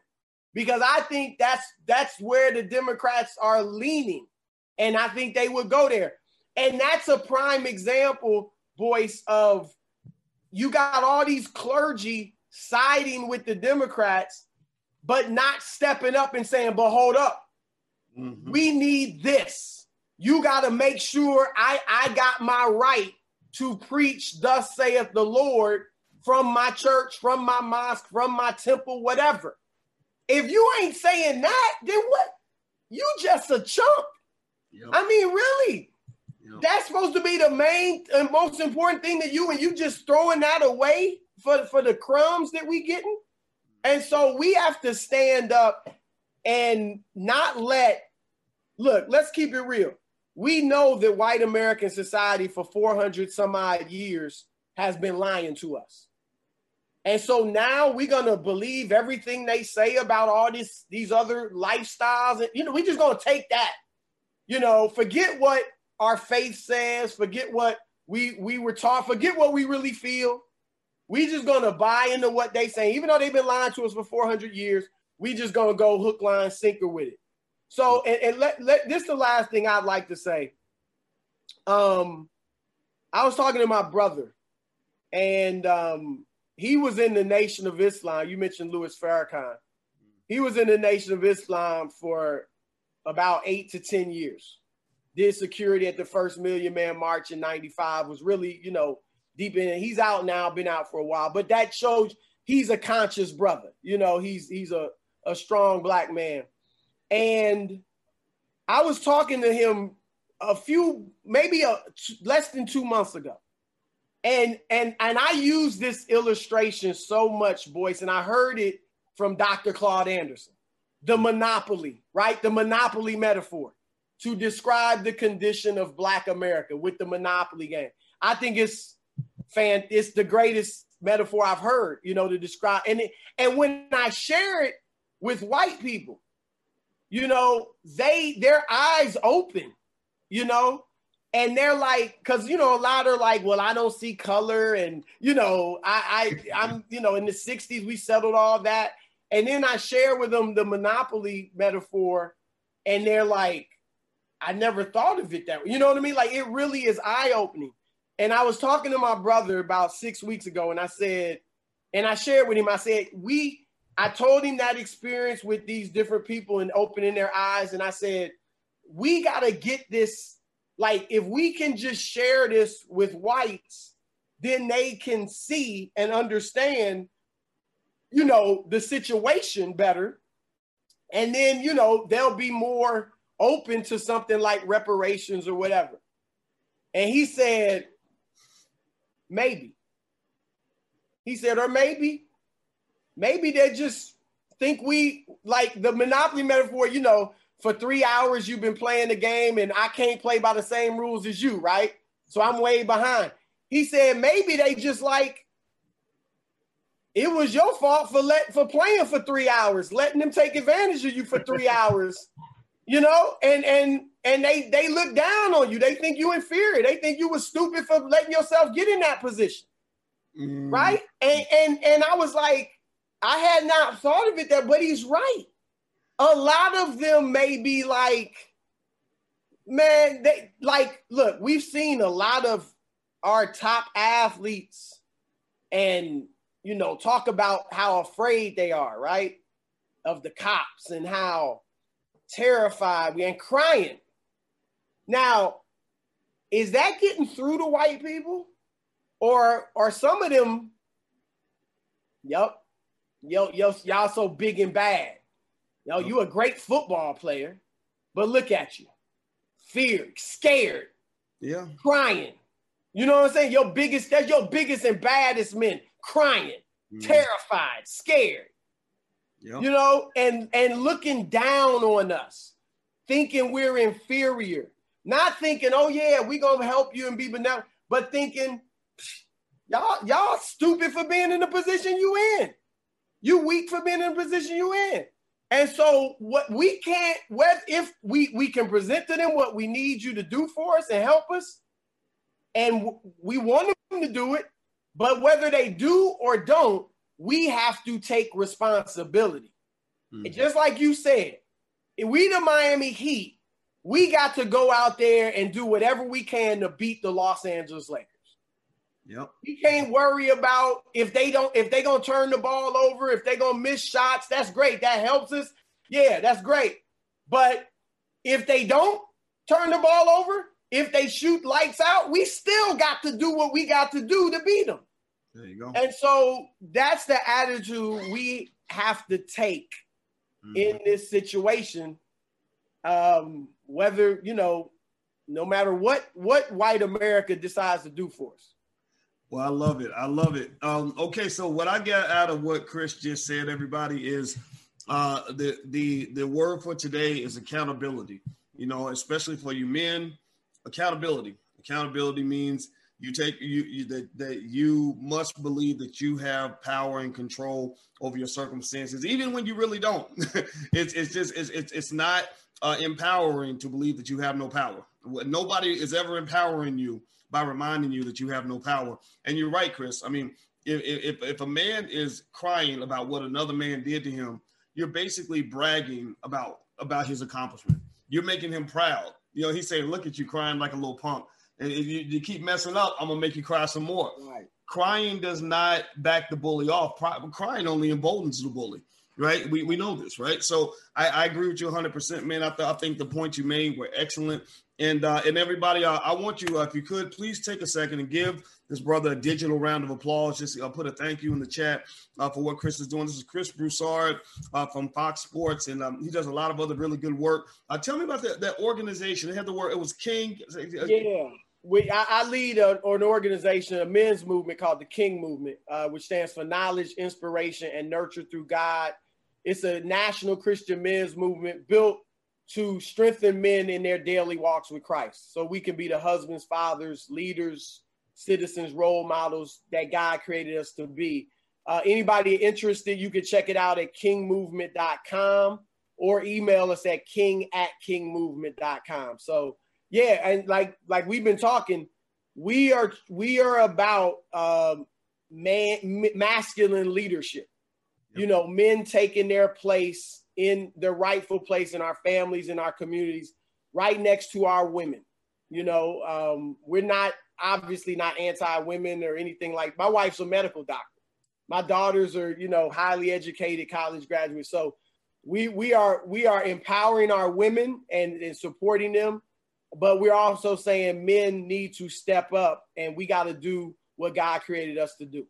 Because I think that's that's where the Democrats are leaning. And I think they would go there. And that's a prime example, Boyce of you got all these clergy siding with the Democrats, but not stepping up and saying, but hold up, mm-hmm. we need this. You got to make sure I, I got my right to preach, thus saith the Lord, from my church, from my mosque, from my temple, whatever. If you ain't saying that, then what? You just a chump. Yep. I mean, really. Yep. That's supposed to be the main and most important thing to you, and you just throwing that away for, for the crumbs that we getting. And so we have to stand up and not let look, let's keep it real. We know that white American society for 400 some odd years has been lying to us. And so now we're gonna believe everything they say about all this, these other lifestyles. And you know, we're just gonna take that. You know, forget what our faith says, forget what we we were taught, forget what we really feel. We just gonna buy into what they say, even though they've been lying to us for 400 years. We just gonna go hook, line, sinker with it. So, and, and let, let this is the last thing I'd like to say. Um, I was talking to my brother, and um, he was in the Nation of Islam. You mentioned Louis Farrakhan. He was in the Nation of Islam for about eight to 10 years. Did security at the first Million Man March in 95, was really, you know, deep in. He's out now, been out for a while, but that shows he's a conscious brother. You know, he's he's a, a strong black man. And I was talking to him a few, maybe a, less than two months ago. And and and I use this illustration so much, Boyce, and I heard it from Dr. Claude Anderson. The monopoly, right? The monopoly metaphor to describe the condition of Black America with the monopoly game. I think it's fan, it's the greatest metaphor I've heard, you know, to describe. And it, and when I share it with white people, you know, they their eyes open, you know, and they're like, because you know, a lot are like, well, I don't see color, and you know, I, I I'm, you know, in the '60s we settled all that, and then I share with them the monopoly metaphor, and they're like, I never thought of it that way. You know what I mean? Like it really is eye opening. And I was talking to my brother about six weeks ago, and I said, and I shared with him, I said, we, I told him that experience with these different people and opening their eyes, and I said, we got to get this like, if we can just share this with whites, then they can see and understand, you know, the situation better. And then, you know, they'll be more open to something like reparations or whatever. And he said, maybe. He said, or maybe, maybe they just think we like the monopoly metaphor, you know, for three hours you've been playing the game and I can't play by the same rules as you, right? So I'm way behind. He said maybe they just like it was your fault for let for playing for three hours, letting them take advantage of you for three hours, you know, and and and they they look down on you. They think you inferior. They think you were stupid for letting yourself get in that position, mm. right? And and and I was like, I had not thought of it that, but he's right a lot of them may be like, man, they like, look, we've seen a lot of our top athletes and you know talk about how afraid they are, right? Of the cops and how terrified we and crying. Now, is that getting through to white people? Or are some of them, yep, yo, yo, y'all so big and bad. Yo, you a great football player, but look at you. Feared, scared, yeah, crying. You know what I'm saying? Your biggest, that's your biggest and baddest men crying, mm. terrified, scared. Yep. You know, and and looking down on us, thinking we're inferior, not thinking, oh yeah, we gonna help you and be benevolent, but thinking, y'all, y'all stupid for being in the position you in. You weak for being in the position you in. And so what we can't, what if we we can present to them what we need you to do for us and help us, and we want them to do it, but whether they do or don't, we have to take responsibility. Mm-hmm. Just like you said, if we the Miami Heat, we got to go out there and do whatever we can to beat the Los Angeles Lakers. Yep. You can't worry about if they don't if they gonna turn the ball over, if they gonna miss shots. That's great. That helps us. Yeah, that's great. But if they don't turn the ball over, if they shoot lights out, we still got to do what we got to do to beat them. There you go. And so that's the attitude we have to take mm-hmm. in this situation. Um, whether you know, no matter what what white America decides to do for us. Well, I love it. I love it. Um, okay, so what I get out of what Chris just said, everybody, is uh, the the the word for today is accountability. You know, especially for you men, accountability. Accountability means you take you, you that, that you must believe that you have power and control over your circumstances, even when you really don't. it's it's just it's it's, it's not uh, empowering to believe that you have no power. Nobody is ever empowering you by reminding you that you have no power. And you're right, Chris. I mean, if, if, if a man is crying about what another man did to him, you're basically bragging about about his accomplishment. You're making him proud. You know, he's saying, "Look at you crying like a little punk." And if you, you keep messing up, I'm gonna make you cry some more. Right. Crying does not back the bully off. Crying only emboldens the bully right? We, we know this, right? So I, I agree with you 100%, man. I, th- I think the points you made were excellent. And uh, and everybody, uh, I want you, uh, if you could, please take a second and give this brother a digital round of applause. Just uh, put a thank you in the chat uh, for what Chris is doing. This is Chris Broussard uh, from Fox Sports, and um, he does a lot of other really good work. Uh, tell me about that, that organization. They had the word. It was King. Yeah. We, I, I lead a, an organization, a men's movement called the King Movement, uh, which stands for Knowledge, Inspiration, and Nurture through God. It's a national Christian men's movement built to strengthen men in their daily walks with Christ. So we can be the husbands, fathers, leaders, citizens, role models that God created us to be. Uh, anybody interested, you can check it out at kingmovement.com or email us at king at kingmovement.com. So yeah, and like like we've been talking, we are we are about um, man masculine leadership. Yep. You know, men taking their place in their rightful place in our families, in our communities, right next to our women. You know, um, we're not obviously not anti-women or anything like. My wife's a medical doctor. My daughters are, you know, highly educated college graduates. So we we are we are empowering our women and, and supporting them, but we're also saying men need to step up and we got to do what God created us to do.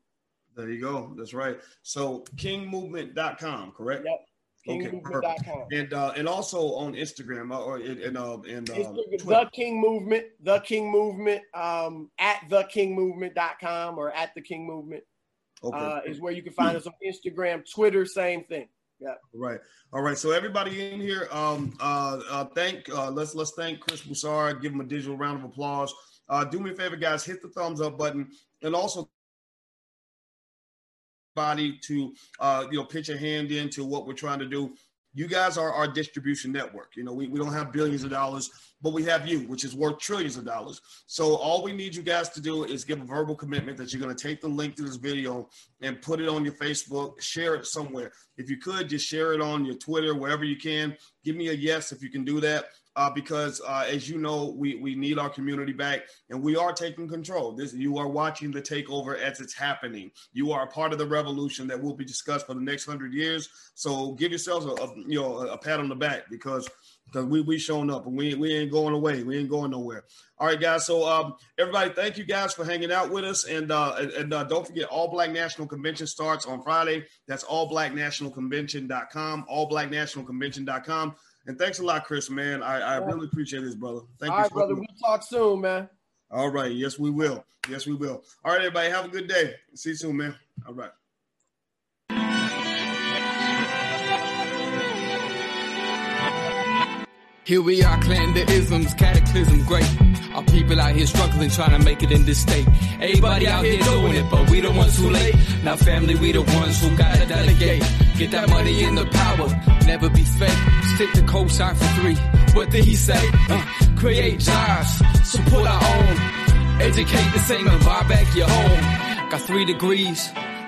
There you go. That's right. So kingmovement.com, correct? Yep. Okay, and uh, and also on Instagram uh, or and uh, and uh, the King Movement, the King Movement, um, at the King Movement.com or at the King Movement okay. uh, is where you can find us on Instagram, Twitter, same thing. Yeah. Right. All right. So everybody in here, um, uh, uh, thank uh, let's let's thank Chris Broussard. Give him a digital round of applause. Uh, do me a favor, guys. Hit the thumbs up button, and also body to uh, you know pitch a hand into what we're trying to do. You guys are our distribution network. You know, we, we don't have billions of dollars, but we have you, which is worth trillions of dollars. So all we need you guys to do is give a verbal commitment that you're going to take the link to this video and put it on your Facebook, share it somewhere. If you could, just share it on your Twitter, wherever you can. Give me a yes if you can do that uh, because uh, as you know, we, we need our community back and we are taking control. This you are watching the takeover as it's happening. You are a part of the revolution that will be discussed for the next hundred years. So give yourselves a, a you know a pat on the back because because we we shown up and we we ain't going away. We ain't going nowhere. All right, guys. So um, everybody, thank you guys for hanging out with us, and uh, and, uh, don't forget, All Black National Convention starts on Friday. That's allblacknationalconvention.com. Allblacknationalconvention.com. And thanks a lot, Chris, man. I, I really appreciate this, brother. Thank All you. All right, brother. We'll talk soon, man. All right. Yes, we will. Yes, we will. All right, everybody. Have a good day. See you soon, man. All right. Here we are, clan the isms, cataclysm, great. Our people out here struggling, trying to make it in this state. Everybody out here doing it, but we the ones who late. Now family, we the ones who gotta delegate. Get that money in the power, never be fake. Stick to cosign for three. What did he say? Uh, create jobs, support our own. Educate the same and buy back your home. Got three degrees,